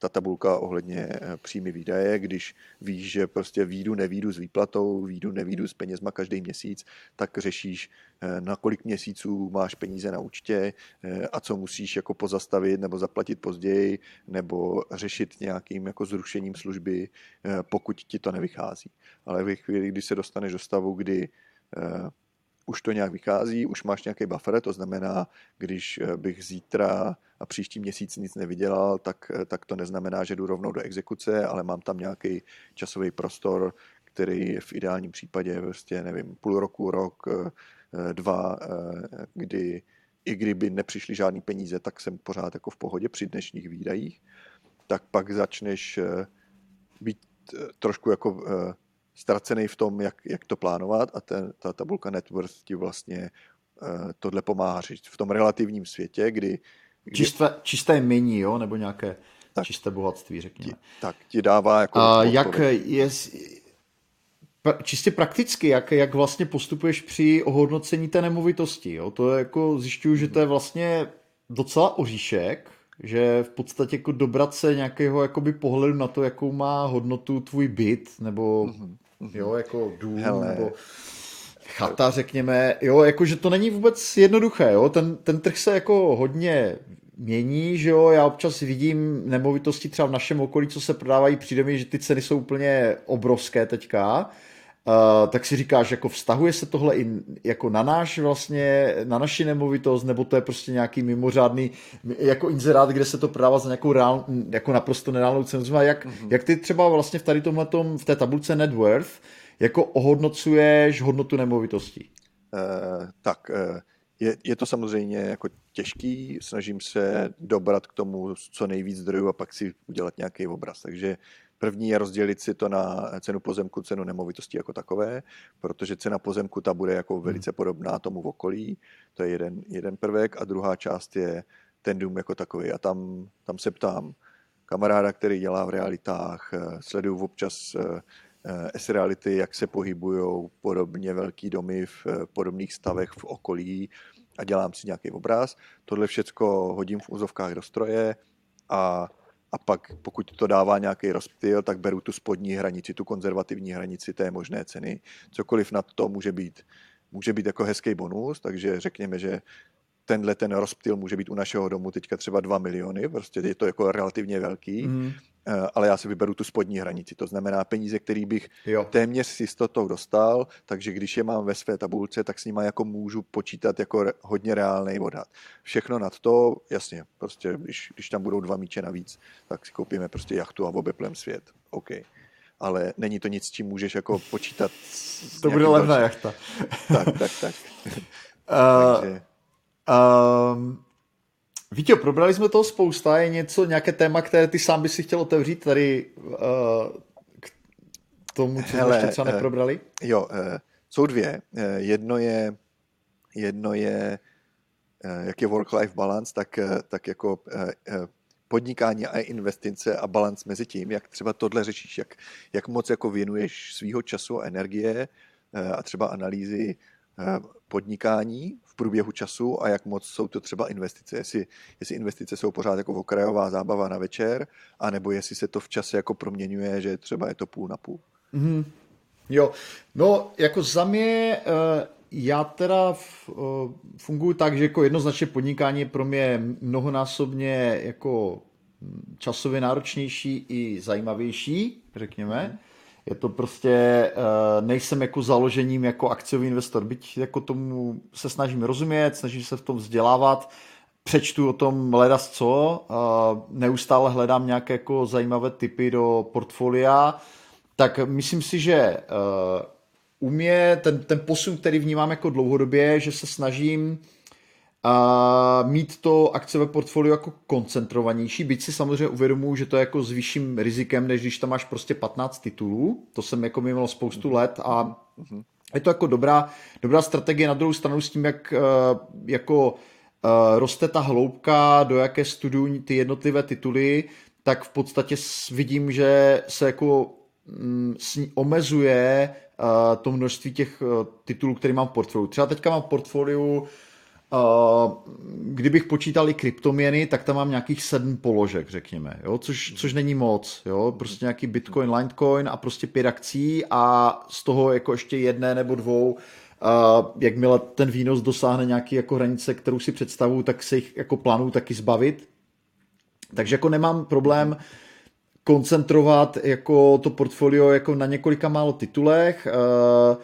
ta tabulka ohledně eh, příjmy výdaje, když víš, že prostě výjdu, nevídu s výplatou, výjdu, nevídu s penězma každý měsíc, tak řešíš, eh, na kolik měsíců máš peníze na účtě a co musíš jako pozastavit nebo zaplatit později, nebo řešit nějakým jako zrušením služby, pokud ti to nevychází. Ale ve chvíli, kdy se dostaneš do stavu, kdy už to nějak vychází, už máš nějaký buffer, to znamená, když eh, bych zítra a příští měsíc nic nevydělal, tak, eh, tak to neznamená, že jdu rovnou do exekuce, ale mám tam nějaký časový prostor, který je v ideálním případě vlastně, nevím, půl roku, rok, dva, kdy i kdyby nepřišly žádný peníze, tak jsem pořád jako v pohodě při dnešních výdajích, tak pak začneš být trošku jako ztracený v tom, jak, jak to plánovat a ten, ta tabulka net worth ti vlastně uh, tohle pomáhá říct v tom relativním světě, kdy... kdy čisté, čisté mění, jo? Nebo nějaké tak, čisté bohatství, řekněme. Ti, tak, ti dává jako... A jak je, čistě prakticky, jak, jak vlastně postupuješ při ohodnocení té nemovitosti, jo? To je jako, zjišťuju, že to je vlastně docela oříšek, že v podstatě jako dobrat se nějakého jakoby pohledu na to, jakou má hodnotu tvůj byt, nebo mm-hmm. Jo, jako dům, Hele. nebo chata, řekněme, jo, jakože to není vůbec jednoduché, jo, ten, ten trh se jako hodně mění, že jo, já občas vidím nemovitosti třeba v našem okolí, co se prodávají, přijde mi, že ty ceny jsou úplně obrovské teďka, Uh, tak si říkáš, jako vztahuje se tohle i jako na náš vlastně, na naši nemovitost, nebo to je prostě nějaký mimořádný, jako inzerát, kde se to prodává za nějakou reál, jako naprosto nereálnou cenu. Jak, mm-hmm. jak ty třeba vlastně v tady tomhletom, v té tabulce net worth, jako ohodnocuješ hodnotu nemovitostí? Uh, tak, uh, je, je to samozřejmě jako těžký, snažím se dobrat k tomu co nejvíc zdrojů a pak si udělat nějaký obraz. Takže První je rozdělit si to na cenu pozemku, cenu nemovitosti jako takové, protože cena pozemku ta bude jako hmm. velice podobná tomu v okolí. To je jeden, jeden prvek a druhá část je ten dům jako takový. A tam, tam se ptám kamaráda, který dělá v realitách, eh, sleduju občas eh, eh, S-reality, jak se pohybují podobně velký domy v podobných stavech v okolí a dělám si nějaký obraz. Tohle všecko hodím v úzovkách do stroje a a pak pokud to dává nějaký rozptyl, tak beru tu spodní hranici, tu konzervativní hranici té možné ceny. Cokoliv nad to může být, může být jako hezký bonus, takže řekněme, že tenhle ten rozptyl může být u našeho domu teďka třeba 2 miliony, prostě je to jako relativně velký, mm. Ale já si vyberu tu spodní hranici, to znamená peníze, který bych jo. téměř s jistotou dostal, takže když je mám ve své tabulce, tak s nima jako můžu počítat jako hodně reálný odhad. Všechno nad to, jasně, prostě když, když tam budou dva míče navíc, tak si koupíme prostě jachtu a obeplem svět. OK ale není to nic, čím můžeš jako počítat. To bude levná jachta. tak, tak, tak. Uh, Takže... Um, Vítě, probrali jsme toho spousta, je něco, nějaké téma, které ty sám by si chtěl otevřít tady uh, k tomu, co Hele, jsme ještě třeba eh, neprobrali? Uh, jo, uh, jsou dvě. Uh, jedno je, jedno je uh, jak je work-life balance, tak, uh, tak jako uh, uh, podnikání a investice a balans mezi tím, jak třeba tohle řešíš, jak, jak moc jako věnuješ svýho času a energie a třeba analýzy podnikání v průběhu času a jak moc jsou to třeba investice. Jestli, jestli investice jsou pořád jako okrajová zábava na večer, anebo jestli se to v čase jako proměňuje, že třeba je to půl na půl. Mm-hmm. Jo, no jako za mě, eh, já teda eh, funguji tak, že jako jednoznačně podnikání je pro mě mnohonásobně jako časově náročnější i zajímavější, řekněme. Mm je to prostě, eh, nejsem jako založením jako akciový investor, byť jako tomu se snažím rozumět, snažím se v tom vzdělávat, přečtu o tom ledas co, neustále hledám nějaké jako zajímavé typy do portfolia, tak myslím si, že eh, u mě ten, ten posun, který vnímám jako dlouhodobě, že se snažím a mít to akciové portfolio jako koncentrovanější, byť si samozřejmě uvědomuji, že to je jako s vyšším rizikem, než když tam máš prostě 15 titulů, to jsem jako mimo spoustu let a je to jako dobrá, dobrá strategie. Na druhou stranu s tím, jak eh, jako eh, roste ta hloubka, do jaké studují ty jednotlivé tituly, tak v podstatě vidím, že se jako mm, omezuje eh, to množství těch titulů, které mám v portfoliu. Třeba teďka mám v portfoliu kdybych počítal i kryptoměny, tak tam mám nějakých sedm položek, řekněme, jo? Což, což není moc, jo? prostě nějaký Bitcoin, Litecoin a prostě pět akcí a z toho jako ještě jedné nebo dvou Uh, jakmile ten výnos dosáhne nějaký jako hranice, kterou si představuju, tak se jich jako plánuju taky zbavit. Takže jako nemám problém koncentrovat jako to portfolio jako na několika málo titulech. Uh,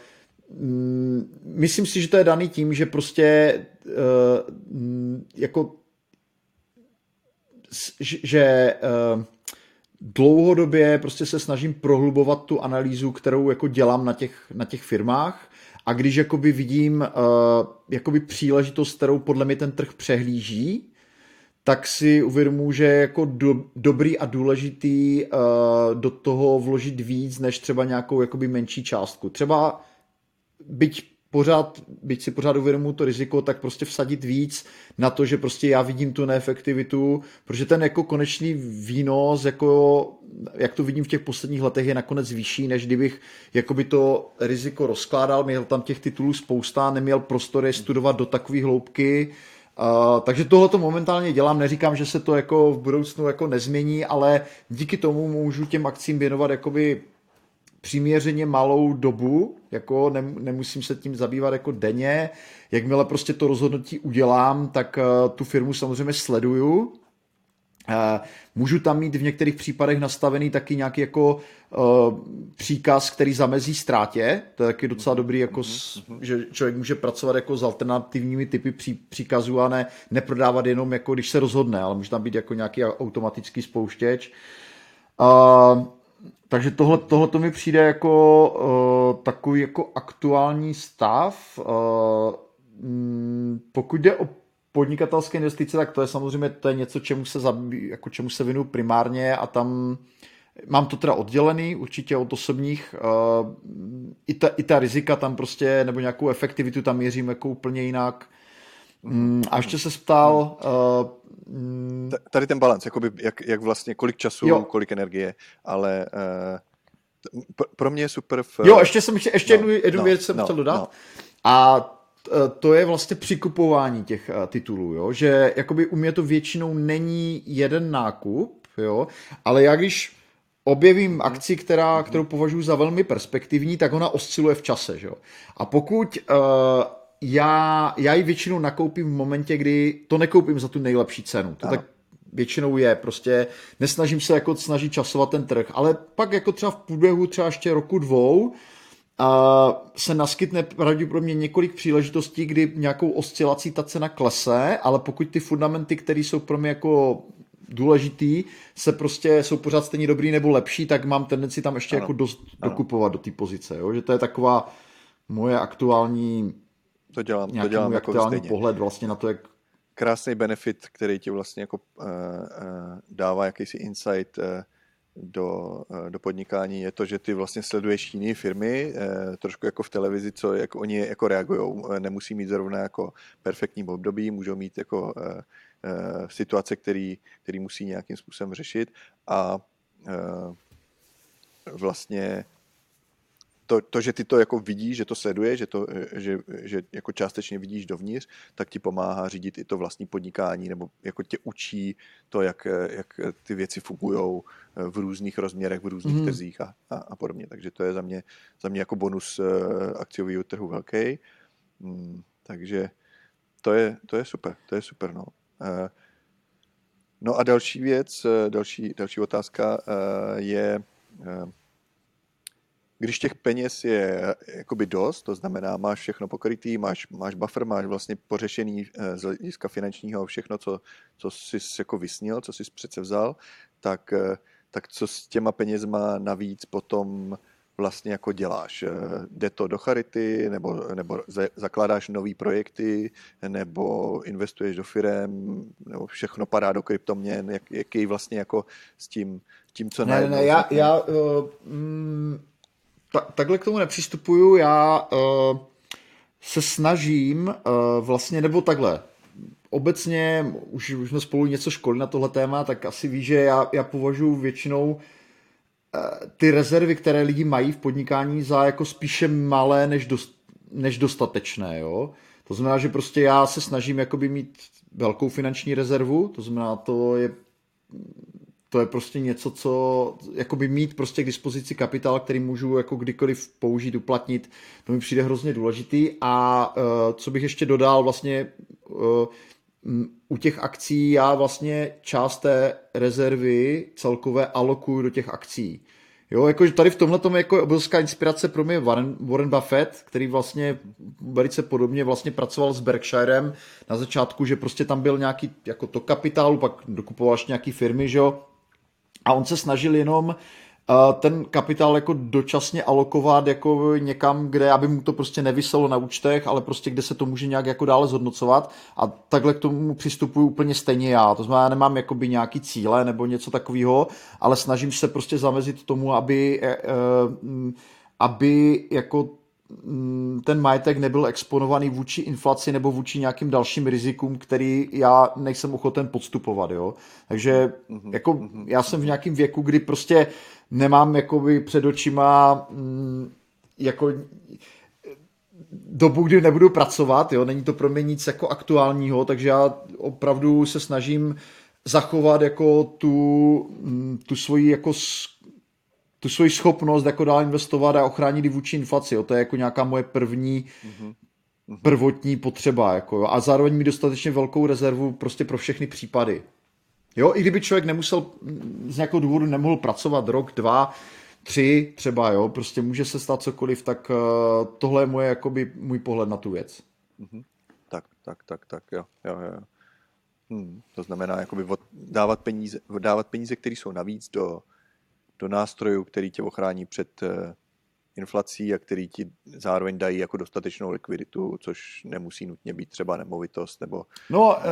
myslím si, že to je daný tím, že prostě uh, jako že uh, dlouhodobě prostě se snažím prohlubovat tu analýzu, kterou jako dělám na těch, na těch firmách a když jakoby vidím uh, jakoby příležitost, kterou podle mě ten trh přehlíží, tak si uvědomuji, že je jako do, dobrý a důležitý uh, do toho vložit víc, než třeba nějakou jakoby menší částku. Třeba byť pořád, byť si pořád uvědomuji to riziko, tak prostě vsadit víc na to, že prostě já vidím tu neefektivitu, protože ten jako konečný výnos, jako, jak to vidím v těch posledních letech, je nakonec vyšší, než kdybych jakoby to riziko rozkládal, měl tam těch titulů spousta, neměl prostor je studovat do takové hloubky, Uh, takže tohle to momentálně dělám, neříkám, že se to jako v budoucnu jako nezmění, ale díky tomu můžu těm akcím věnovat jakoby přiměřeně malou dobu, jako nemusím se tím zabývat jako denně. Jakmile prostě to rozhodnutí udělám, tak uh, tu firmu samozřejmě sleduju. Uh, můžu tam mít v některých případech nastavený taky nějaký jako uh, příkaz, který zamezí ztrátě. To je taky docela dobrý, jako s, že člověk může pracovat jako s alternativními typy pří, příkazů a ne neprodávat jenom jako když se rozhodne, ale může tam být jako nějaký automatický spouštěč. Uh, takže tohle, tohle to mi přijde jako uh, takový jako aktuální stav. Uh, pokud jde o podnikatelské investice, tak to je samozřejmě to je něco, čemu se, zabí, jako čemu se vinu primárně a tam mám to teda oddělený určitě od osobních. Uh, i, ta, I ta rizika tam prostě, nebo nějakou efektivitu tam měřím jako úplně jinak. Um, a ještě se ptal, uh, Mm. Tady ten balans, jakoby jak, jak vlastně, kolik času, jo. kolik energie, ale uh, pro mě je super. V, jo, ještě jsem ještě, ještě no, jednu, jednu no, věc jsem no, chtěl dodat. No. A eh, to je vlastně přikupování těch uh, titulů, jo? že jakoby u mě to většinou není jeden nákup, jo? ale já když objevím mm. akci, která, mm. kterou považuji za velmi perspektivní, tak ona osciluje v čase. Že? A pokud uh, já, já ji většinou nakoupím v momentě, kdy to nekoupím za tu nejlepší cenu. To ano. tak většinou je, prostě nesnažím se jako snažit časovat ten trh, ale pak jako třeba v průběhu třeba ještě roku dvou a se naskytne pravděpodobně několik příležitostí, kdy nějakou oscilací ta cena klese, ale pokud ty fundamenty, které jsou pro mě jako důležitý, se prostě jsou pořád stejně dobrý nebo lepší, tak mám tendenci tam ještě ano. jako dost ano. dokupovat do té pozice, jo? že to je taková moje aktuální to dělám, to dělám jako stejně. pohled vlastně na to, jak krásný benefit, který ti vlastně jako uh, uh, dává jakýsi insight uh, do, uh, do podnikání, je to, že ty vlastně sleduješ jiné firmy, uh, trošku jako v televizi, co jak oni jako reagují. Uh, nemusí mít zrovna jako perfektní období, můžou mít jako uh, uh, situace, který, který musí nějakým způsobem řešit a uh, vlastně to, to, že ty to jako vidíš, že to sleduješ, že, to, že, že jako částečně vidíš dovnitř, tak ti pomáhá řídit i to vlastní podnikání, nebo jako tě učí to, jak, jak ty věci fungují v různých rozměrech, v různých mm. trzích a, a, a podobně. Takže to je za mě, za mě jako bonus uh, akciového trhu velký. Mm, takže to je, to je super, to je super, no. Uh, no a další věc, eh, další, další otázka je, když těch peněz je jakoby dost, to znamená, máš všechno pokrytý, máš, máš buffer, máš vlastně pořešený eh, z hlediska finančního všechno, co, co jsi jako vysnil, co jsi přece vzal, tak, eh, tak co s těma penězma navíc potom vlastně jako děláš? Eh, jde to do charity, nebo, nebo zakládáš nové projekty, nebo investuješ do firem, nebo všechno padá do kryptoměn, jak, jaký vlastně jako s tím, tím co ne, ne, já, já uh, mm, ta, takhle k tomu nepřistupuju, já uh, se snažím uh, vlastně, nebo takhle, obecně, už, už jsme spolu něco školili na tohle téma, tak asi ví, že já, já považuji většinou uh, ty rezervy, které lidi mají v podnikání za jako spíše malé než, dost, než dostatečné, jo. To znamená, že prostě já se snažím jakoby mít velkou finanční rezervu, to znamená, to je to je prostě něco, co jakoby mít prostě k dispozici kapitál, který můžu jako kdykoliv použít, uplatnit, to mi přijde hrozně důležitý a uh, co bych ještě dodal vlastně uh, u těch akcí já vlastně část té rezervy celkové alokuju do těch akcí. Jo, jakože tady v tomhle tom jako obrovská inspirace pro mě Warren, Warren Buffett, který vlastně velice podobně vlastně pracoval s Berkshirem na začátku, že prostě tam byl nějaký jako to kapitálu, pak dokupoval nějaký firmy, že jo, a on se snažil jenom ten kapitál jako dočasně alokovat jako někam, kde aby mu to prostě nevyselo na účtech, ale prostě kde se to může nějak jako dále zhodnocovat a takhle k tomu přistupuji úplně stejně já. To znamená, já nemám jakoby nějaký cíle nebo něco takového, ale snažím se prostě zamezit tomu, aby, eh, eh, aby jako ten majetek nebyl exponovaný vůči inflaci nebo vůči nějakým dalším rizikům, který já nejsem ochoten podstupovat, jo. Takže mm-hmm. jako mm-hmm. já jsem v nějakém věku, kdy prostě nemám jakoby před očima mm, jako dobu, kdy nebudu pracovat, jo, není to pro mě nic jako aktuálního, takže já opravdu se snažím zachovat jako tu, mm, tu svoji jako tu svoji schopnost jako dál investovat a ochránit i vůči inflaci. Jo. To je jako nějaká moje první mm-hmm. prvotní potřeba. Jako, jo. A zároveň mi dostatečně velkou rezervu prostě pro všechny případy. Jo, i kdyby člověk nemusel z nějakého důvodu nemohl pracovat rok, dva, tři třeba, jo, prostě může se stát cokoliv, tak uh, tohle je moje, jakoby, můj pohled na tu věc. Mm-hmm. Tak, tak, tak, tak, jo, jo, jo. Hmm, to znamená, jakoby od, dávat peníze, dávat peníze, které jsou navíc do, do nástrojů, který tě ochrání před uh, inflací a který ti zároveň dají jako dostatečnou likviditu, což nemusí nutně být třeba nemovitost nebo... No, eh,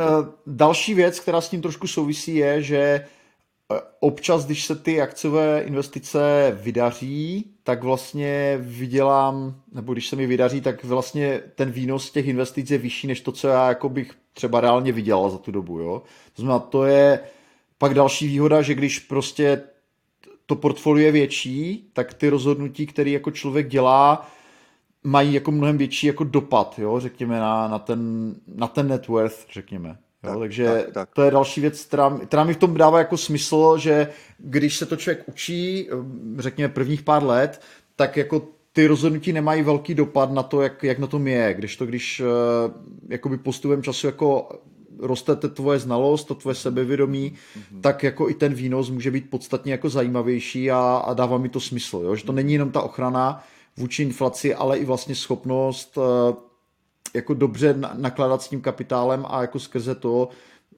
další věc, která s tím trošku souvisí, je, že eh, občas, když se ty akciové investice vydaří, tak vlastně vydělám, nebo když se mi vydaří, tak vlastně ten výnos těch investic je vyšší, než to, co já jako bych třeba reálně vydělal za tu dobu. Jo? To znamená, to je pak další výhoda, že když prostě to portfolio je větší, tak ty rozhodnutí, které jako člověk dělá, mají jako mnohem větší jako dopad, jo, řekněme, na, na, ten, na ten net worth, řekněme. Jo, tak, takže tak, tak. to je další věc, která, která mi v tom dává jako smysl, že když se to člověk učí, řekněme prvních pár let, tak jako ty rozhodnutí nemají velký dopad na to, jak, jak na tom je. Když to, když uh, jakoby postupem času jako roste tvoje znalost, to tvoje sebevědomí, mm-hmm. tak jako i ten výnos může být podstatně jako zajímavější a, a dává mi to smysl, jo? že to není jenom ta ochrana vůči inflaci, ale i vlastně schopnost uh, jako dobře nakládat s tím kapitálem a jako skrze to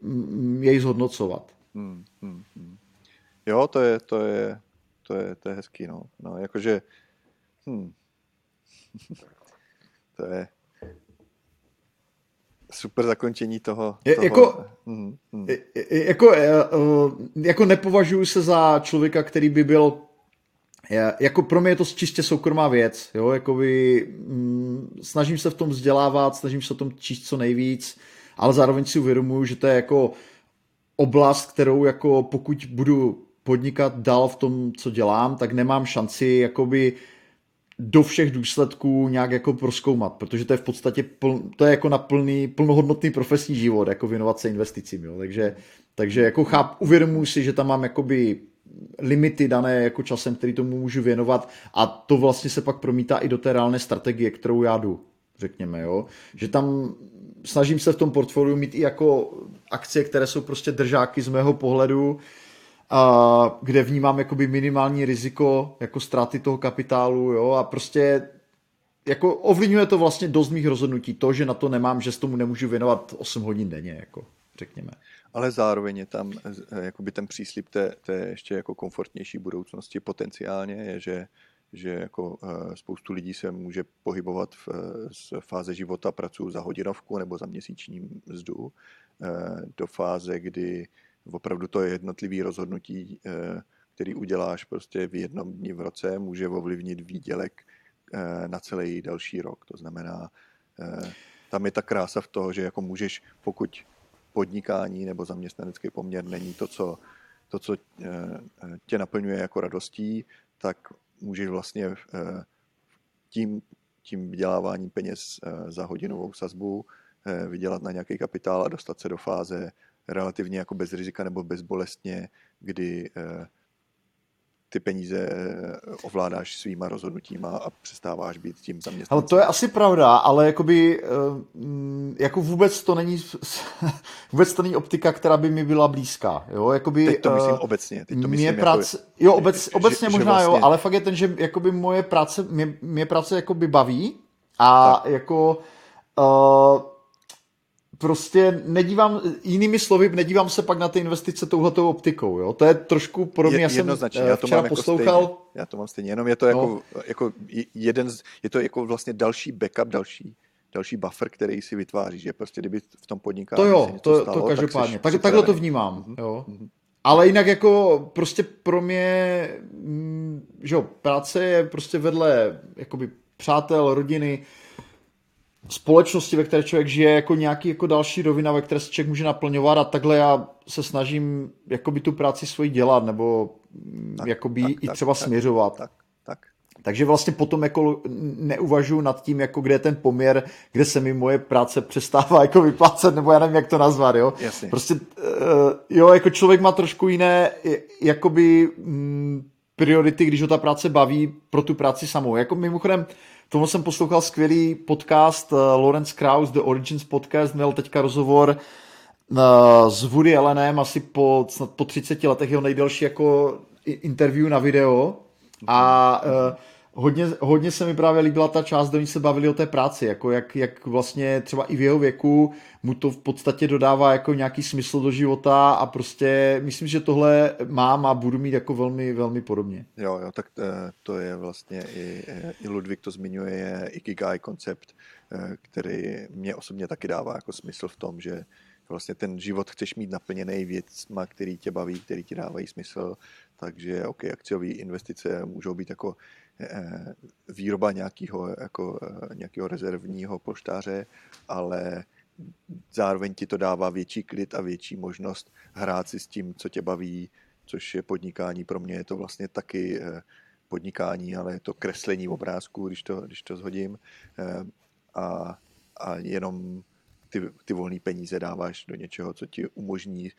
mm, jej zhodnocovat. Hmm, hmm, hmm. Jo, to je, to je, to je, to je hezký, no. no jakože, hmm. to je, super zakončení toho. Je, toho. Jako, mm, mm. Jako, eh, jako nepovažuji se za člověka, který by byl jako pro mě je to čistě soukromá věc, jo, jakoby, mm, snažím se v tom vzdělávat, snažím se o tom číst co nejvíc, ale zároveň si uvědomuji, že to je jako oblast, kterou jako pokud budu podnikat dál v tom, co dělám, tak nemám šanci jakoby do všech důsledků nějak jako proskoumat, protože to je v podstatě pl, to je jako na plný, plnohodnotný profesní život, jako věnovat se investicím, jo. Takže, takže jako cháp, uvědomuji si, že tam mám jakoby limity dané jako časem, který tomu můžu věnovat a to vlastně se pak promítá i do té reálné strategie, kterou já jdu, řekněme, jo. Že tam snažím se v tom portfoliu mít i jako akcie, které jsou prostě držáky z mého pohledu, a kde vnímám jakoby minimální riziko jako ztráty toho kapitálu, jo, a prostě jako ovlivňuje to vlastně dost mých rozhodnutí, to, že na to nemám, že s tomu nemůžu věnovat 8 hodin denně, jako řekněme. Ale zároveň je tam eh, jakoby ten příslip té, té ještě jako komfortnější budoucnosti potenciálně, je, že že jako uh, spoustu lidí se může pohybovat v, z fáze života pracuji za hodinovku nebo za měsíční mzdu do fáze, kdy opravdu to je jednotlivý rozhodnutí, eh, který uděláš prostě v jednom dni v roce, může ovlivnit výdělek eh, na celý další rok. To znamená, eh, tam je ta krása v toho, že jako můžeš, pokud podnikání nebo zaměstnanecký poměr není to, co, to, co tě naplňuje jako radostí, tak můžeš vlastně tím, tím vyděláváním peněz za hodinovou sazbu vydělat na nějaký kapitál a dostat se do fáze relativně jako bez rizika nebo bezbolestně, kdy eh, ty peníze ovládáš svýma rozhodnutíma a přestáváš být tím zaměstnancem. Ale to je asi pravda, ale jakoby, jako vůbec to není, vůbec to není optika, která by mi byla blízká. Jo? Jakoby, Teď to myslím obecně. Teď to myslím jako, práce, jo, obec, obecně že, možná že vlastně... jo, ale fakt je ten, že jakoby moje práce, mě, mě práce jakoby baví a tak. jako uh, prostě nedívám, jinými slovy, nedívám se pak na ty investice touhletou optikou, jo. To je trošku podobně, je, já jsem já eh, to včera mám jako poslouchal. Stejně. Já to mám stejně, jenom je to jako, no. jako jeden, z, je to jako vlastně další backup, další další buffer, který si vytváříš, že prostě kdyby v tom podnikání To jo, to, stalo, to každopádně. Tak tak, takhle to vnímám, mm-hmm. jo. Mm-hmm. Ale jinak jako prostě pro mě, mm, že jo, práce je prostě vedle jakoby přátel, rodiny, společnosti, ve které člověk žije, jako nějaký jako další rovina, ve které se člověk může naplňovat a takhle já se snažím jakoby tu práci svoji dělat, nebo tak, jakoby tak, i tak, třeba tak, směřovat. Tak, tak. Takže vlastně potom jako neuvažuji nad tím, jako kde je ten poměr, kde se mi moje práce přestává jako vyplácet, nebo já nevím, jak to nazvat, jo. Jasně. Prostě, uh, jo, jako člověk má trošku jiné, jakoby mm, priority, když ho ta práce baví pro tu práci samou. Jako mimochodem, tomu jsem poslouchal skvělý podcast uh, Lawrence Krauss, The Origins podcast, měl teďka rozhovor uh, s Woody Allenem asi po, snad po 30 letech jeho nejdelší jako interview na video. A uh, hodně, hodně se mi právě líbila ta část, do ní se bavili o té práci, jako jak, jak vlastně třeba i v jeho věku mu to v podstatě dodává jako nějaký smysl do života a prostě myslím, že tohle mám a budu mít jako velmi, velmi podobně. Jo, jo, tak eh, to je vlastně i, i Ludvík to zmiňuje, je Ikigai koncept, eh, který mě osobně taky dává jako smysl v tom, že vlastně ten život chceš mít naplněný věcma, který tě baví, který ti dávají smysl, takže OK, akciové investice můžou být jako Eh, výroba nějakého, jako, eh, nějakého rezervního poštáře, ale zároveň ti to dává větší klid a větší možnost hrát si s tím, co tě baví, což je podnikání. Pro mě je to vlastně taky eh, podnikání, ale je to kreslení obrázku, když to, když to zhodím. A, a jenom ty, ty volné peníze dáváš do něčeho, co ti umožní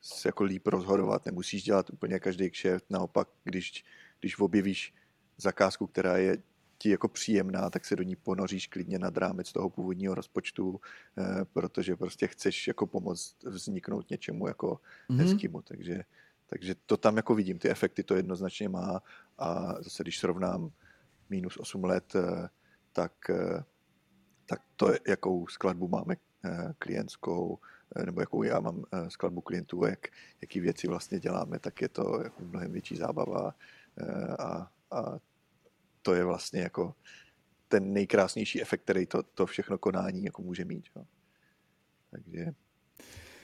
se jako líp rozhodovat. Nemusíš dělat úplně každý kšeft. Naopak, když, když objevíš zakázku, která je ti jako příjemná, tak se do ní ponoříš klidně nad rámec toho původního rozpočtu, eh, protože prostě chceš jako pomoct vzniknout něčemu jako mm-hmm. hezkému, takže, takže to tam jako vidím, ty efekty to jednoznačně má. A zase když srovnám minus 8 let, eh, tak, eh, tak to, jakou skladbu máme klientskou, nebo jakou já mám skladbu klientů, jak, jaký věci vlastně děláme, tak je to jako mnohem větší zábava a, a to je vlastně jako ten nejkrásnější efekt, který to, to všechno konání jako může mít. Jo. Takže...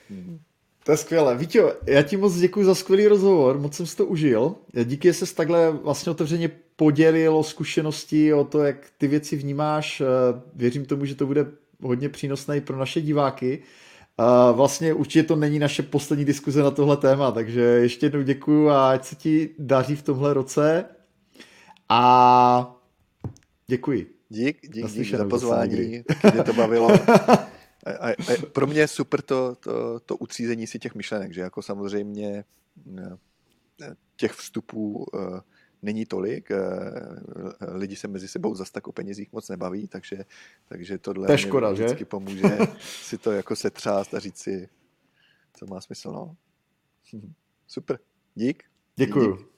Hmm. To je skvělé. Víte, já ti moc děkuji za skvělý rozhovor, moc jsem si to užil. Díky, že jsi takhle vlastně otevřeně podělil o zkušenosti, o to, jak ty věci vnímáš. Věřím tomu, že to bude hodně přínosné i pro naše diváky. Vlastně určitě to není naše poslední diskuze na tohle téma, takže ještě jednou děkuji a ať se ti daří v tomhle roce a děkuji. Dík, dík, dík za pozvání, mě to bavilo. A, a, a pro mě je super to, to, to utřízení si těch myšlenek, že jako samozřejmě eh, těch vstupů uh, není tolik, uh, lidi se mezi sebou zase tak o penězích moc nebaví, takže, takže tohle to je škoda, vždycky že? pomůže si to jako setřást a říct si, co má smysl, no. Super, dík. Děkuju. Dík.